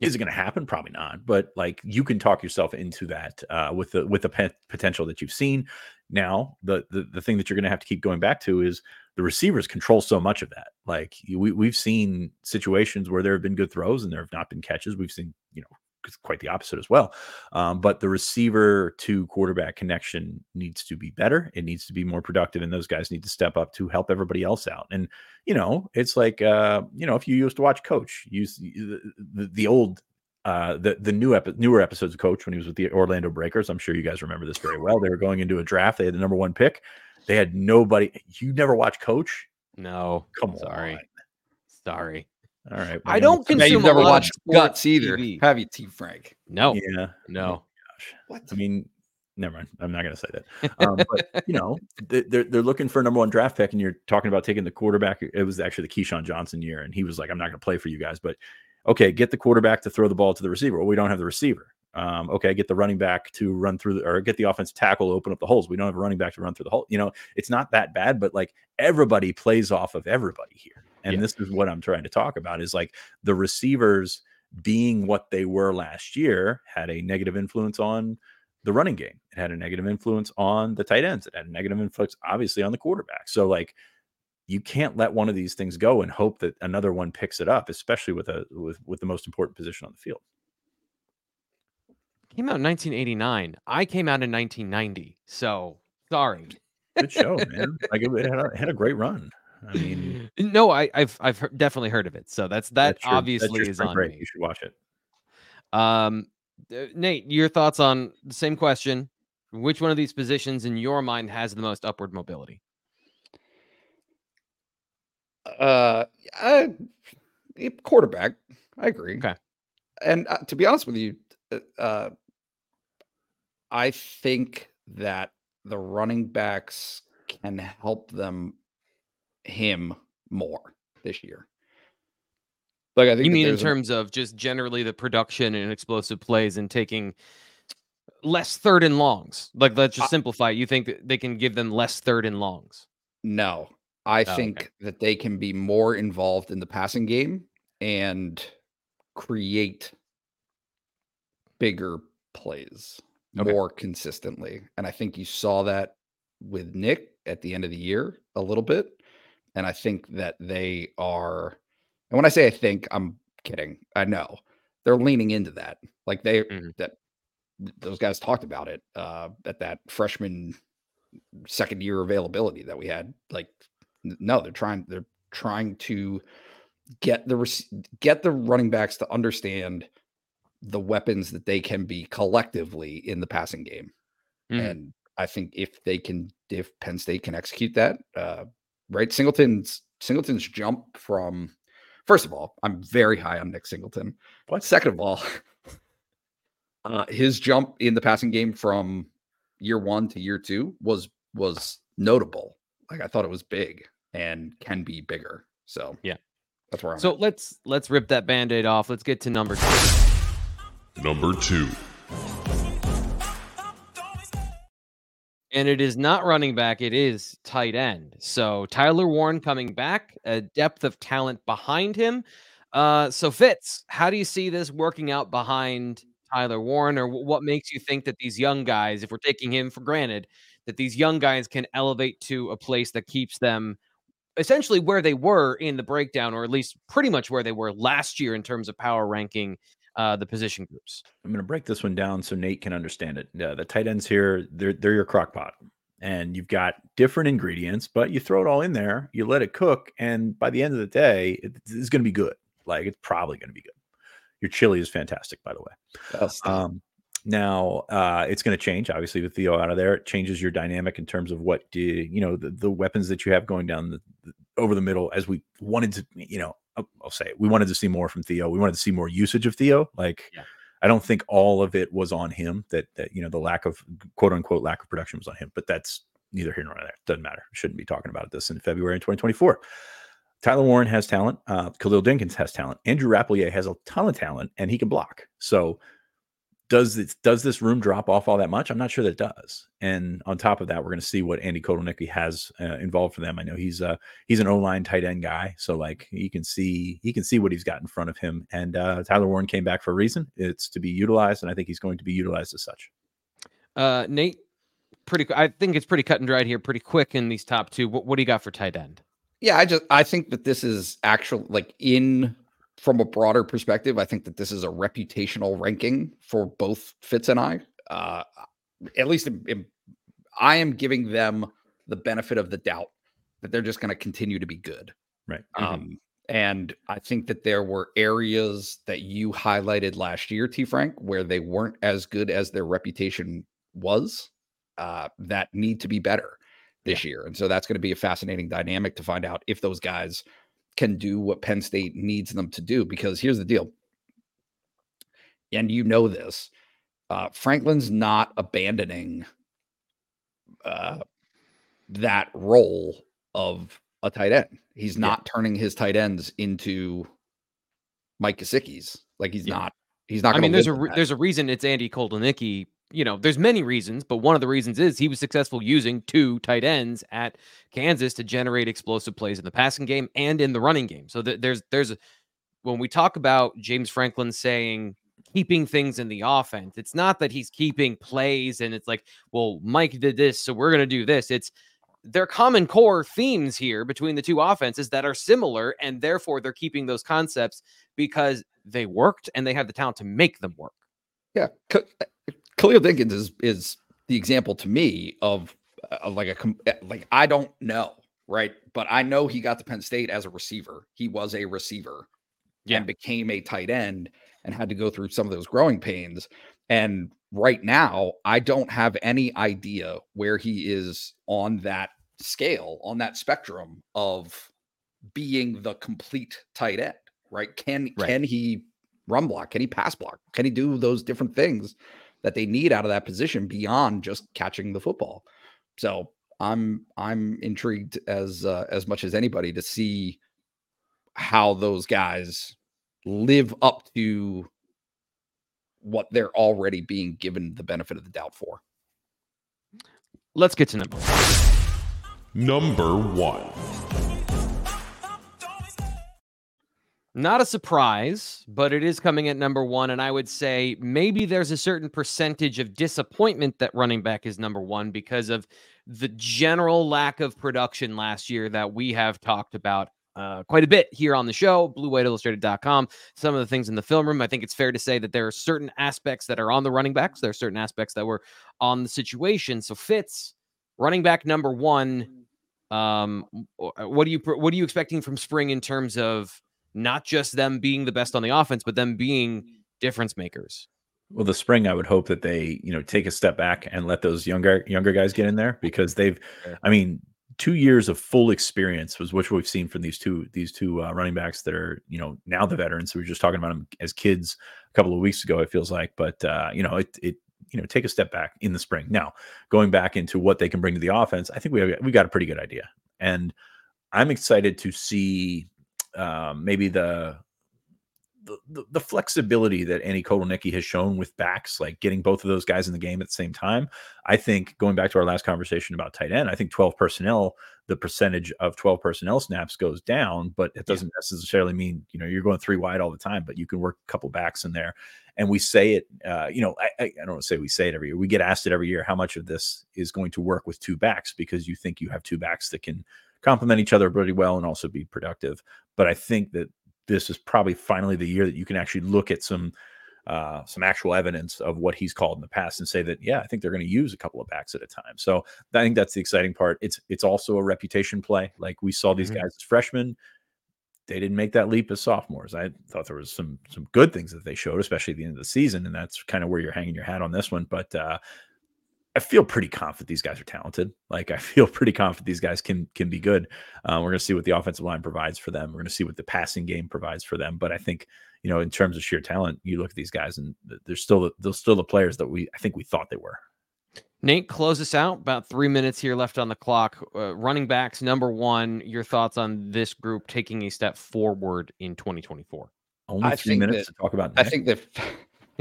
Is it going to happen? Probably not. But like you can talk yourself into that uh, with the with the pe- potential that you've seen. Now, the, the the thing that you're going to have to keep going back to is the receivers control so much of that. Like we we've seen situations where there have been good throws and there have not been catches. We've seen you know quite the opposite as well. Um, but the receiver to quarterback connection needs to be better. It needs to be more productive, and those guys need to step up to help everybody else out. And you know, it's like uh, you know, if you used to watch Coach, use the, the, the old. Uh, the the new epi- newer episodes of Coach when he was with the Orlando Breakers. I'm sure you guys remember this very well. They were going into a draft. They had the number one pick. They had nobody. You never watched Coach? No. Come Sorry. on. Sorry. Sorry. All right. I don't I bet consume you've a never lot watched sports Guts either, TV. have you, T. Frank? No. Yeah. No. Gosh. I mean, never mind. I'm not going to say that. Um, but you know, they- they're they're looking for a number one draft pick, and you're talking about taking the quarterback. It was actually the Keyshawn Johnson year, and he was like, "I'm not going to play for you guys, but okay, get the quarterback to throw the ball to the receiver." Well, we don't have the receiver. Um, okay, get the running back to run through, the, or get the offensive tackle to open up the holes. We don't have a running back to run through the hole. You know, it's not that bad, but like everybody plays off of everybody here. And Yeah. this is what I'm trying to talk about is like the receivers being what they were last year had a negative influence on the running game. It had a negative influence on the tight ends. It had a negative influence, obviously, on the quarterback. So, like, you can't let one of these things go and hope that another one picks it up, especially with a with, with the most important position on the field. Came out in 1989. I came out in 1990. So sorry. Good show, man. Like it, had, a, had a great run. I mean, no, I, I've I've heard, definitely heard of it. So that's that that's your- obviously your is on break. me. You should watch it. Um, uh, Nate, your thoughts on the same question? Which one of these positions in your mind has the most upward mobility? Uh, I, eh, quarterback. I agree. Okay. And uh, to be honest with you, uh, uh, I think that the running backs can help them him more this year. Like I think You mean in terms of just generally the production and explosive plays and taking less third and longs? Like let's just I- simplify. You think that they can give them less third and longs? No, I okay. think that they can be more involved in the passing game and create bigger plays Okay. more consistently. And I think you saw that with Nick at the end of the year a little bit. And I think that they are, and when I say I think, I'm kidding. I know they're leaning into that. Like they, Mhm. that those guys talked about it uh, at that freshman second year availability that we had. Like, no, they're trying. They're trying to get the get the running backs to understand the weapons that they can be collectively in the passing game. Mhm. And I think if they can, if Penn State can execute that, uh, right, Singleton's Singleton's jump from. First of all, I'm very high on Nick Singleton. What? Second of all, uh, his jump in the passing game from year one to year two was was notable. Like I thought it was big and can be bigger. So Yeah. that's where I'm. So at. let's let's rip that band-aid off. Let's get to number two. Number two. And it is not running back, it is tight end. So Tyler Warren coming back, a depth of talent behind him. Uh, so Fitz, how do you see this working out behind Tyler Warren, or what makes you think that these young guys, if we're taking him for granted, that these young guys can elevate to a place that keeps them essentially where they were in the breakdown, or at least pretty much where they were last year in terms of power ranking uh, the position groups? I'm going to break this one down so Nate can understand it. Uh, the tight ends here, they're they're your crock pot, and you've got different ingredients, but you throw it all in there, you let it cook, and by the end of the day, it- it's going to be good. Like it's probably going to be good. Your chili is fantastic, by the way. That'll. Um, now uh, it's going to change, obviously, with Theo out of there. It changes your dynamic in terms of what do you, you know the, the weapons that you have going down the, the- over the middle. As we wanted to, you know, I'll, I'll say it, we wanted to see more from Theo. We wanted to see more usage of Theo. Like, Yeah. I don't think all of it was on him. That that you know the lack of quote unquote lack of production was on him. But that's neither here nor there. Doesn't matter. Shouldn't be talking about this in February in 2024. Tyler Warren has talent. Uh, Khalil Dinkins has talent. Andrew Rappleyea has a ton of talent, and he can block. So, does this does this room drop off all that much? I'm not sure that it does. And on top of that, we're going to see what Andy Kotelnicki has uh, involved for them. I know he's uh he's an O line tight end guy, so like he can see he can see what he's got in front of him. And uh, Tyler Warren came back for a reason. It's to be utilized, and I think he's going to be utilized as such. Uh, Nate, pretty. I think it's pretty cut and dried here, pretty quick in these top two. What, what do you got for tight end? Yeah, I just I think that this is actual like in from a broader perspective, I think that this is a reputational ranking for both Fitz and I. Uh at least in, in- I am giving them the benefit of the doubt that they're just going to continue to be good. Right. Um and I think that there were areas that you highlighted last year, T Frank, where they weren't as good as their reputation was, uh, that need to be better this year. And so that's going to be a fascinating dynamic to find out if those guys can do what Penn State needs them to do. Because here's the deal, and you know this uh, Franklin's not abandoning uh, that role of a tight end. He's not turning his tight ends into Mike Gesicki's. Like he's Yeah. not. He's not. I mean, there's a re- there's a reason it's Andy Kotelnicki you know, there's many reasons, but one of the reasons is he was successful using two tight ends at Kansas to generate explosive plays in the passing game and in the running game. So th- there's there's when we talk about James Franklin saying keeping things in the offense, it's not that he's keeping plays and it's like, well, Mike did this, so we're to do this. It's their common core themes here between the two offenses that are similar, and therefore they're keeping those concepts because they worked and they have the talent to make them work. Yeah, Khalil Dinkins is is the example to me of, of like a like I don't know, right? But I know he got to Penn State as a receiver. He was a receiver yeah. and became a tight end and had to go through some of those growing pains. And right now, I don't have any idea where he is on that scale, on that spectrum of being the complete tight end, right? Can right. can he run block? Can he pass block? Can he do those different things that they need out of that position beyond just catching the football? So I'm I'm intrigued as uh, as much as anybody to see how those guys live up to what they're already being given the benefit of the doubt for. Let's get to number Number one. Not a surprise, but it is coming at number one. And I would say maybe there's a certain percentage of disappointment that running back is number one because of the general lack of production last year that we have talked about uh, quite a bit here on the show, bluewhiteillustrated.com. Some of the things in the film room, I think it's fair to say that there are certain aspects that are on the running backs. There are certain aspects that were on the situation. So Fitz, running back number one. Um, what are you what are you expecting from spring in terms of not just them being the best on the offense, but them being difference makers. Well, the spring, I would hope that they, you know, take a step back and let those younger younger guys get in there because they've, I mean, two years of full experience was which we've seen from these two these two uh, running backs that are, you know, now the veterans. we were just talking about them as kids a couple of weeks ago. It feels like, but uh, you know, it it you know take a step back in the spring. Now going back into what they can bring to the offense, I think we have, we got a pretty good idea, and I'm excited to see um, maybe the, the the flexibility that Andy Kotelnicki has shown with backs, like getting both of those guys in the game at the same time. I think going back to our last conversation about tight end, I think 12 personnel, the percentage of 12 personnel snaps goes down, but it doesn't yeah. necessarily mean you know you're going three wide all the time, but you can work a couple backs in there. And we say it, uh, you know, I, I, I don't say we say it every year. We get asked it every year how much of this is going to work with two backs because you think you have two backs that can complement each other pretty well and also be productive. But I think that this is probably finally the year that you can actually look at some uh, some actual evidence of what he's called in the past and say that yeah, I think they're going to use a couple of backs at a time. So I think that's the exciting part. It's it's also a reputation play. Like we saw these mm-hmm. guys as freshmen, they didn't make that leap as sophomores. I thought there was some some good things that they showed, especially at the end of the season, and that's kind of where you're hanging your hat on this one. But uh, I feel pretty confident these guys are talented. Like I feel pretty confident these guys can can be good. Uh, we're going to see what the offensive line provides for them. We're going to see what the passing game provides for them. But I think you know, in terms of sheer talent, you look at these guys and they're still the, they're still the players that we I think we thought they were. Nate, close us out. About three minutes here left on the clock. Uh, running backs, number one. Your thoughts on this group taking a step forward in 2024? Only I three minutes that, to talk about. I think that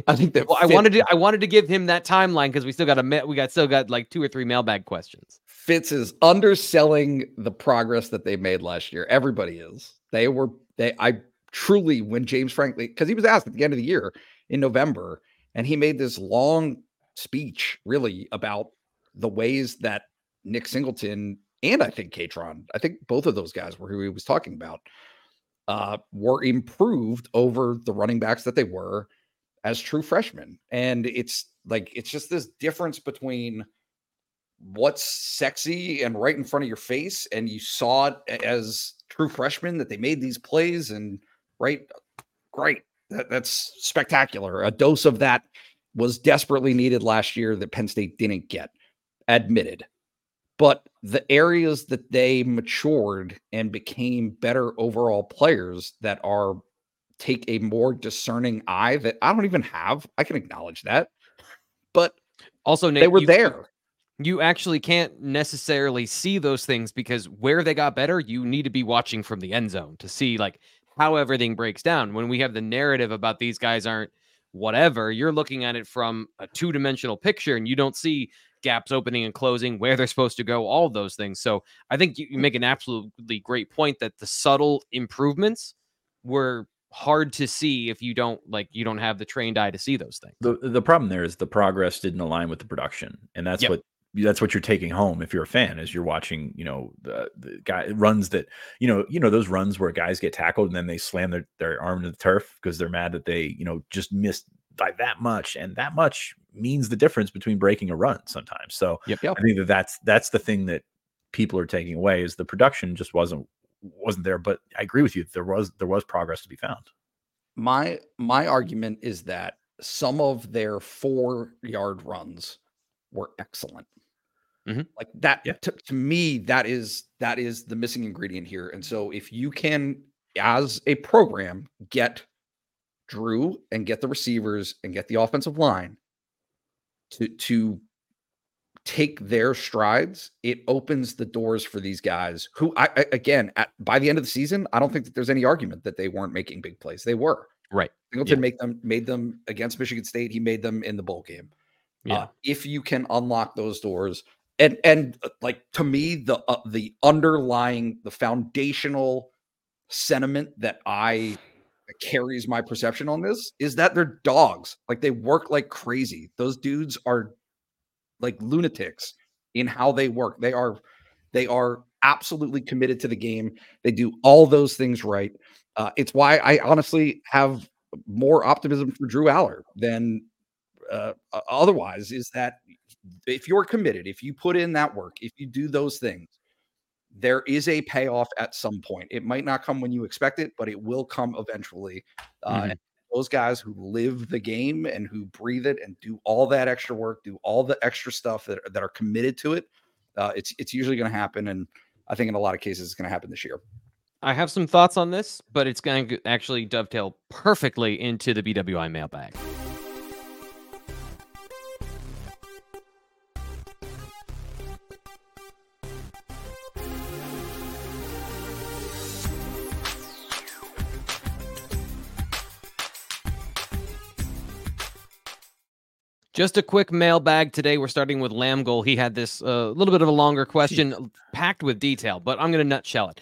I think that well, I wanted to I wanted to give him that timeline because we still got a we got still got like two or three mailbag questions. Fitz is underselling the progress that they made last year. Everybody is. They were they I truly when James Franklin because he was asked at the end of the year in November and he made this long speech really about the ways that Nick Singleton and I think Kaytron, I think both of those guys were who he was talking about, uh, were improved over the running backs that they were as true freshmen. And it's like, it's just this difference between what's sexy and right in front of your face. And you saw it as true freshmen that they made these plays and right. Great. That, that's spectacular. A dose of that was desperately needed last year that Penn State didn't get, admitted. But the areas that they matured and became better overall players that are take a more discerning eye that I don't even have. I can acknowledge that. But also, Nate, they were you, there. You actually can't necessarily see those things because where they got better, you need to be watching from the end zone to see like how everything breaks down. When we have the narrative about these guys aren't whatever. You're looking at it from a two dimensional picture and you don't see gaps opening and closing, where they're supposed to go, all those things. So I think you, you mm. make an absolutely great point that the subtle improvements were hard to see if you don't like you don't have the trained eye to see those things. The the problem there is the progress didn't align with the production, and that's yep. what that's what you're taking home if you're a fan is you're watching you know the, the guy runs that you know you know those runs where guys get tackled and then they slam their, their arm to the turf because they're mad that they you know just missed by that much and that much means the difference between breaking a run sometimes so yep, yep. i think that that's that's the thing that people are taking away is the production just wasn't wasn't there but i agree with you there was there was progress to be found my my argument is that some of their four yard runs were excellent Mm-hmm. Like that yeah. to, to me, that is that is the missing ingredient here. And so if you can, as a program, get Drew and get the receivers and get the offensive line to to take their strides, it opens the doors for these guys who I, I, again at by the end of the season, I don't think that there's any argument that they weren't making big plays. They were. Right. Singleton yeah. make them made them against Michigan State. He made them in the bowl game. Yeah. Uh, if you can unlock those doors, and and uh, like to me the uh, the underlying the foundational sentiment that i carries my perception on this is that they're dogs like they work like crazy those dudes are like lunatics in how they work they are they are absolutely committed to the game they do all those things right uh, it's why i honestly have more optimism for Drew Allar than uh, otherwise is that if you're committed, if you put in that work, if you do those things, there is a payoff at some point. It might not come when you expect it, but it will come eventually. Uh, mm-hmm. Those guys who live the game and who breathe it and do all that extra work, do all the extra stuff that, that are committed to it, uh, it's it's usually going to happen. And I think in a lot of cases, it's going to happen this year. I have some thoughts on this, but it's going to actually dovetail perfectly into the BWI mailbag. Just a quick mailbag today. We're starting with Lamgoal. He had this a uh, little bit of a longer question, packed with detail, but I'm going to nutshell it.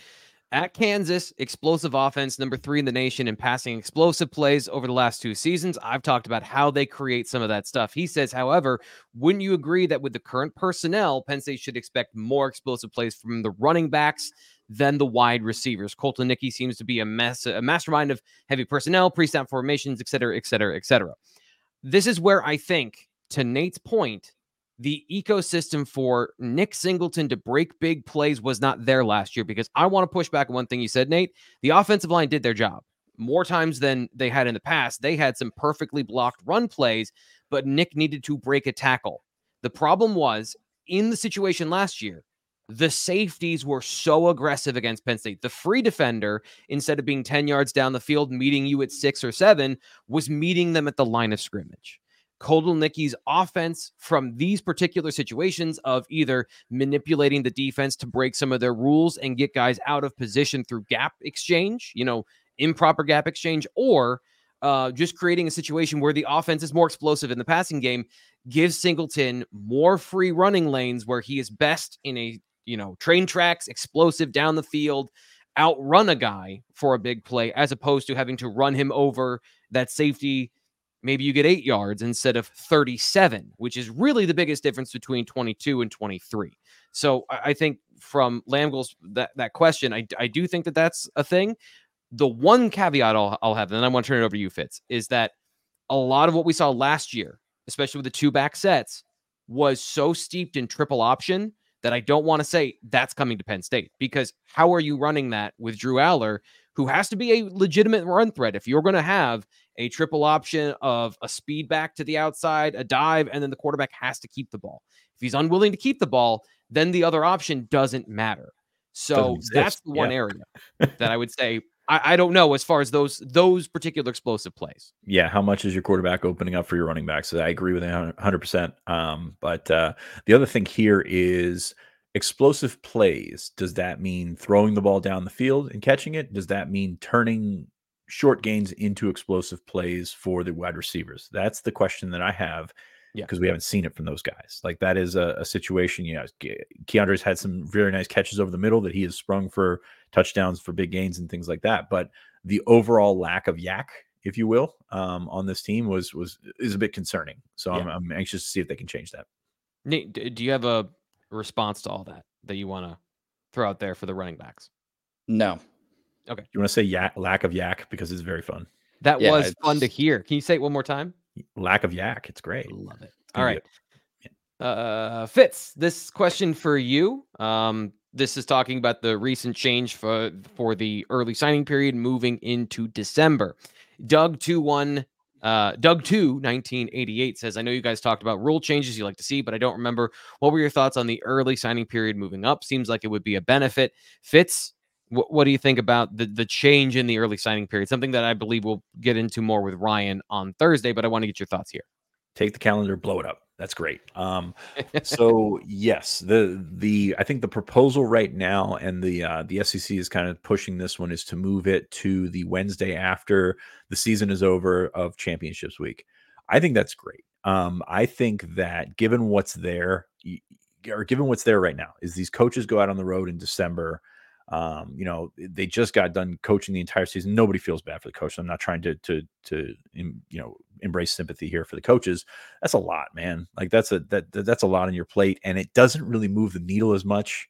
At Kansas, explosive offense, number three in the nation in passing explosive plays over the last two seasons. I've talked about how they create some of that stuff. He says, however, wouldn't you agree that with the current personnel, Penn State should expect more explosive plays from the running backs than the wide receivers? Kotelnicki seems to be a mess, a mastermind of heavy personnel, pre-snap formations, et cetera, et cetera, et cetera this is where I think, to Nate's point, the ecosystem for Nick Singleton to break big plays was not there last year because I want to push back one thing you said, Nate. The offensive line did their job more times than they had in the past. They had some perfectly blocked run plays, but Nick needed to break a tackle. The problem was in the situation last year, the safeties were so aggressive against Penn State. The free defender, instead of being 10 yards down the field, meeting you at six or seven, was meeting them at the line of scrimmage. Kotelnicki's offense from these particular situations of either manipulating the defense to break some of their rules and get guys out of position through gap exchange, you know, improper gap exchange, or uh, just creating a situation where the offense is more explosive in the passing game gives Singleton more free running lanes where he is best in a you know, train tracks, explosive down the field, outrun a guy for a big play, as opposed to having to run him over that safety. Maybe you get eight yards instead of 37, which is really the biggest difference between 22 and 23. So I think from Lamgoal's that, that question, I, I do think that that's a thing. The one caveat I'll, I'll have, and then I want to turn it over to you, Fitz, is that a lot of what we saw last year, especially with the two back sets, was so steeped in triple option that I don't want to say that's coming to Penn State because how are you running that with Drew Allar, who has to be a legitimate run threat? If you're going to have a triple option of a speed back to the outside, a dive, and then the quarterback has to keep the ball. If he's unwilling to keep the ball, then the other option doesn't matter. So that's the one yeah. area that I would say I, I, don't know as far as those those particular explosive plays. Yeah, how much is your quarterback opening up for your running backs? So I agree with 100. percent um, But uh, the other thing here is explosive plays. Does that mean throwing the ball down the field and catching it? Does that mean turning short gains into explosive plays for the wide receivers? That's the question that I have. Yeah. Because we haven't seen it from those guys. Like that is a, a situation, you know, KeAndre's had some very nice catches over the middle that he has sprung for touchdowns for big gains and things like that. But the overall lack of yak, if you will, um, on this team was was is a bit concerning. So I'm, I'm anxious to see if they can change that. Nate, do you have a response to all that that you want to throw out there for the running backs? No. Okay. You want to say yak, lack of yak because it's very fun. That Yeah, was fun to hear. Can you say it one more time? Lack of yak, it's great. Love it. All right. Uh, Fitz, this question for you. Um, this is talking about the recent change for for the early signing period moving into December. Doug two one. Uh, Doug 2 1988 says, I know you guys talked about rule changes you like to see, but I don't remember. What were your thoughts on the early signing period moving up? Seems like it would be a benefit. Fitz, what, what do you think about the, the change in the early signing period? Something that I believe we'll get into more with Ryan on Thursday, but I want to get your thoughts here. take the calendar, blow it up. That's great. Um, so yes, the the I think the proposal right now, and the uh, the SEC is kind of pushing this one, is to move it to the Wednesday after the season is over of Championships Week. I think that's great. Um, I think that given what's there, or given what's there right now, is these coaches go out on the road in December. Um, you know, they just got done coaching the entire season. Nobody feels bad for the coach. I'm not trying to to to you know embrace sympathy here for the coaches. That's a lot, man. Like that's a that that- that's a lot on your plate, and it doesn't really move the needle as much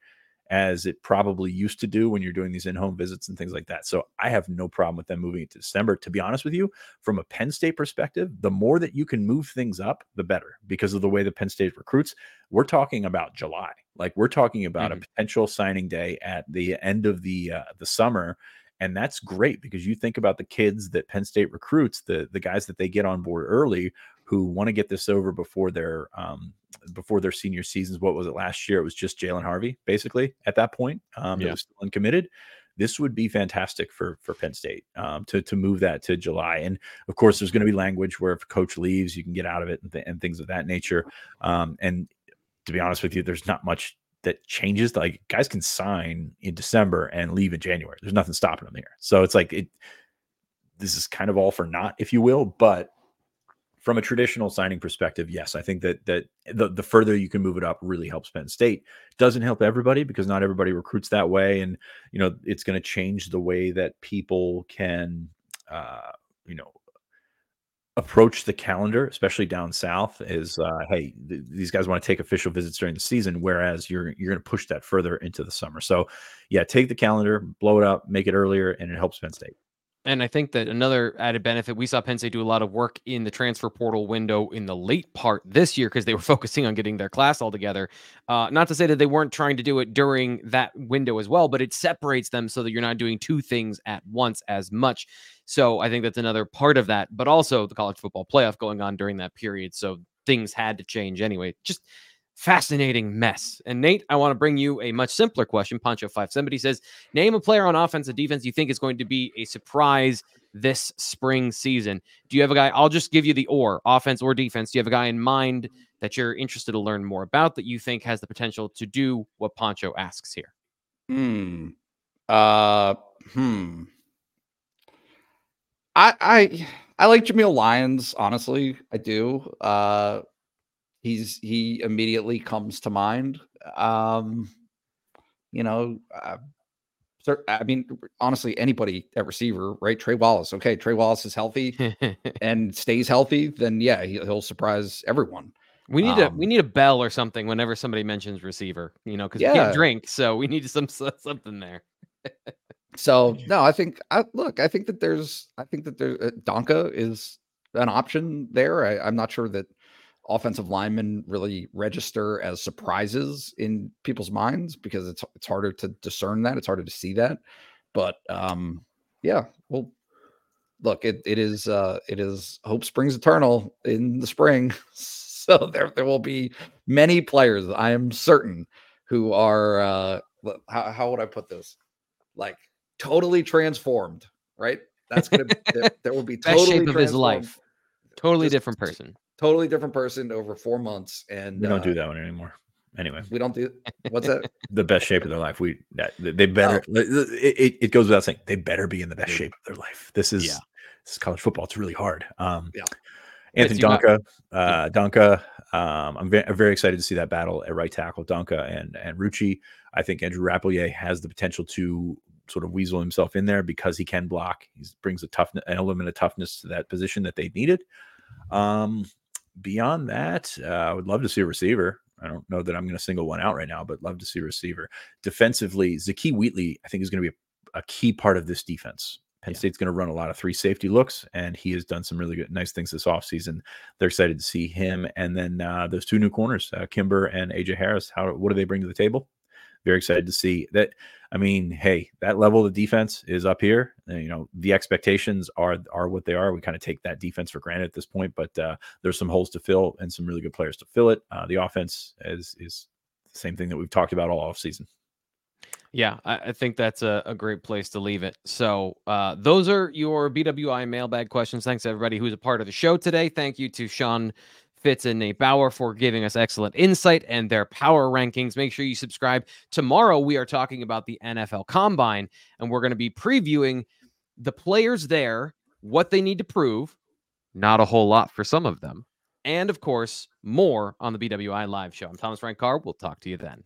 as it probably used to do when you're doing these in-home visits and things like that. So I have no problem with them moving it to December. To be honest with you, from a Penn State perspective, the more that you can move things up, the better because of the way the Penn State recruits. We're talking about July. Like we're talking about a potential signing day at the end of the uh, the summer. And that's great because you think about the kids that Penn State recruits, the the guys that they get on board early who want to get this over before their um, before their senior seasons. What was it last year? It was just Jalen Harvey, basically at that point. Um, that Yeah. was still uncommitted. This would be fantastic for for Penn State um, to to move that to July. And of course, there's going to be language where if a coach leaves, you can get out of it and, th- and things of that nature. Um, and to be honest with you, there's not much that changes. Like guys can sign in December and leave in January. There's nothing stopping them here. So it's like it. This is kind of all for naught, if you will. But from a traditional signing perspective, yes, I think that that the, the further you can move it up really helps Penn State. Doesn't help everybody because not everybody recruits that way, and you know it's going to change the way that people can, uh, you know, approach the calendar, especially down south. Is uh, hey, th- these guys want to take official visits during the season, whereas you're you're going to push that further into the summer. So, yeah, take the calendar, blow it up, make it earlier, and it helps Penn State. And I think that another added benefit, we saw Penn State do a lot of work in the transfer portal window in the late part this year because they were focusing on getting their class all together. Uh, not to say that they weren't trying to do it during that window as well, but it separates them so that you're not doing two things at once as much. So I think that's another part of that, but also the college football playoff going on during that period. So things had to change anyway. Just fascinating mess. And Nate, I want to bring you a much simpler question. Poncho 570 says, Name a player on offense and defense you think is going to be a surprise this spring season. Do you have a guy? I'll just give you the or offense or defense. Do you have a guy in mind that you're interested to learn more about that you think has the potential to do what Poncho asks here? Hmm. Uh. Hmm. I I I like Jameial Lyons. Honestly, I do. Uh, he's he immediately comes to mind. Um, you know, uh, I mean, honestly, anybody at receiver, right? Trey Wallace. Okay, Trey Wallace is healthy and stays healthy, then yeah, he, he'll surprise everyone. we need a we Um, need a bell or something whenever somebody mentions receiver, you know, because we can't drink, so we need some something there. So no, I think I look. I think that there's. I think that there. Uh, Donkoh is an option there. I, I'm not sure that offensive linemen really register as surprises in people's minds because it's it's harder to discern that. It's harder to see that. But um, yeah. Well, look. It it is. Uh, it is. Hope springs eternal in the spring. So there there will be many players. I am certain who are. Uh, how how would I put this? Like totally transformed, right? That's gonna there, there will be totally shape of his life. Totally just- different person. Totally different person over four months, and We don't uh, do that one anymore. Anyway, We don't do what's that? the best shape of their life. We that, they better. It, it, it goes without saying they better be in the best shape of their life. This is Yeah. this is college football. It's really hard. Um, Yeah. Anthony Donkoh, uh, Donkoh. Um, I'm very, very excited to see that battle at right tackle, Donkoh and and Rucci. I think Andrew Rappleyea has the potential to sort of weasel himself in there because he can block. He brings a toughness, an element of toughness to that position that they needed. Um, beyond that, uh, I would love to see a receiver. I don't know that I'm going to single one out right now, but love to see a receiver. Defensively, Zakee Wheatley, I think, is going to be a, a key part of this defense. Penn Yeah. State's going to run a lot of three safety looks, and he has done some really good, nice things this offseason. They're excited to see him. And then uh, those two new corners, uh, Kimber and AJ Harris. How what do they bring to the table? Very excited to see that. I mean, hey, that level of defense is up here. You know, the expectations are are what they are. We kind of take that defense for granted at this point, but uh, there's some holes to fill and some really good players to fill it. Uh, the offense is is the same thing that we've talked about all offseason. Yeah, I, think that's a, a great place to leave it. So, uh, those are your BWI mailbag questions. Thanks everybody who's a part of the show today. Thank you to Sean Fitz and Nate Bauer for giving us excellent insight and their power rankings. Make sure you subscribe. Tomorrow, we are talking about the NFL Combine, and we're going to be previewing the players there, what they need to prove. Not a whole lot for some of them. And of course, more on the BWI live show. I'm Thomas Frank Carr. We'll talk to you then.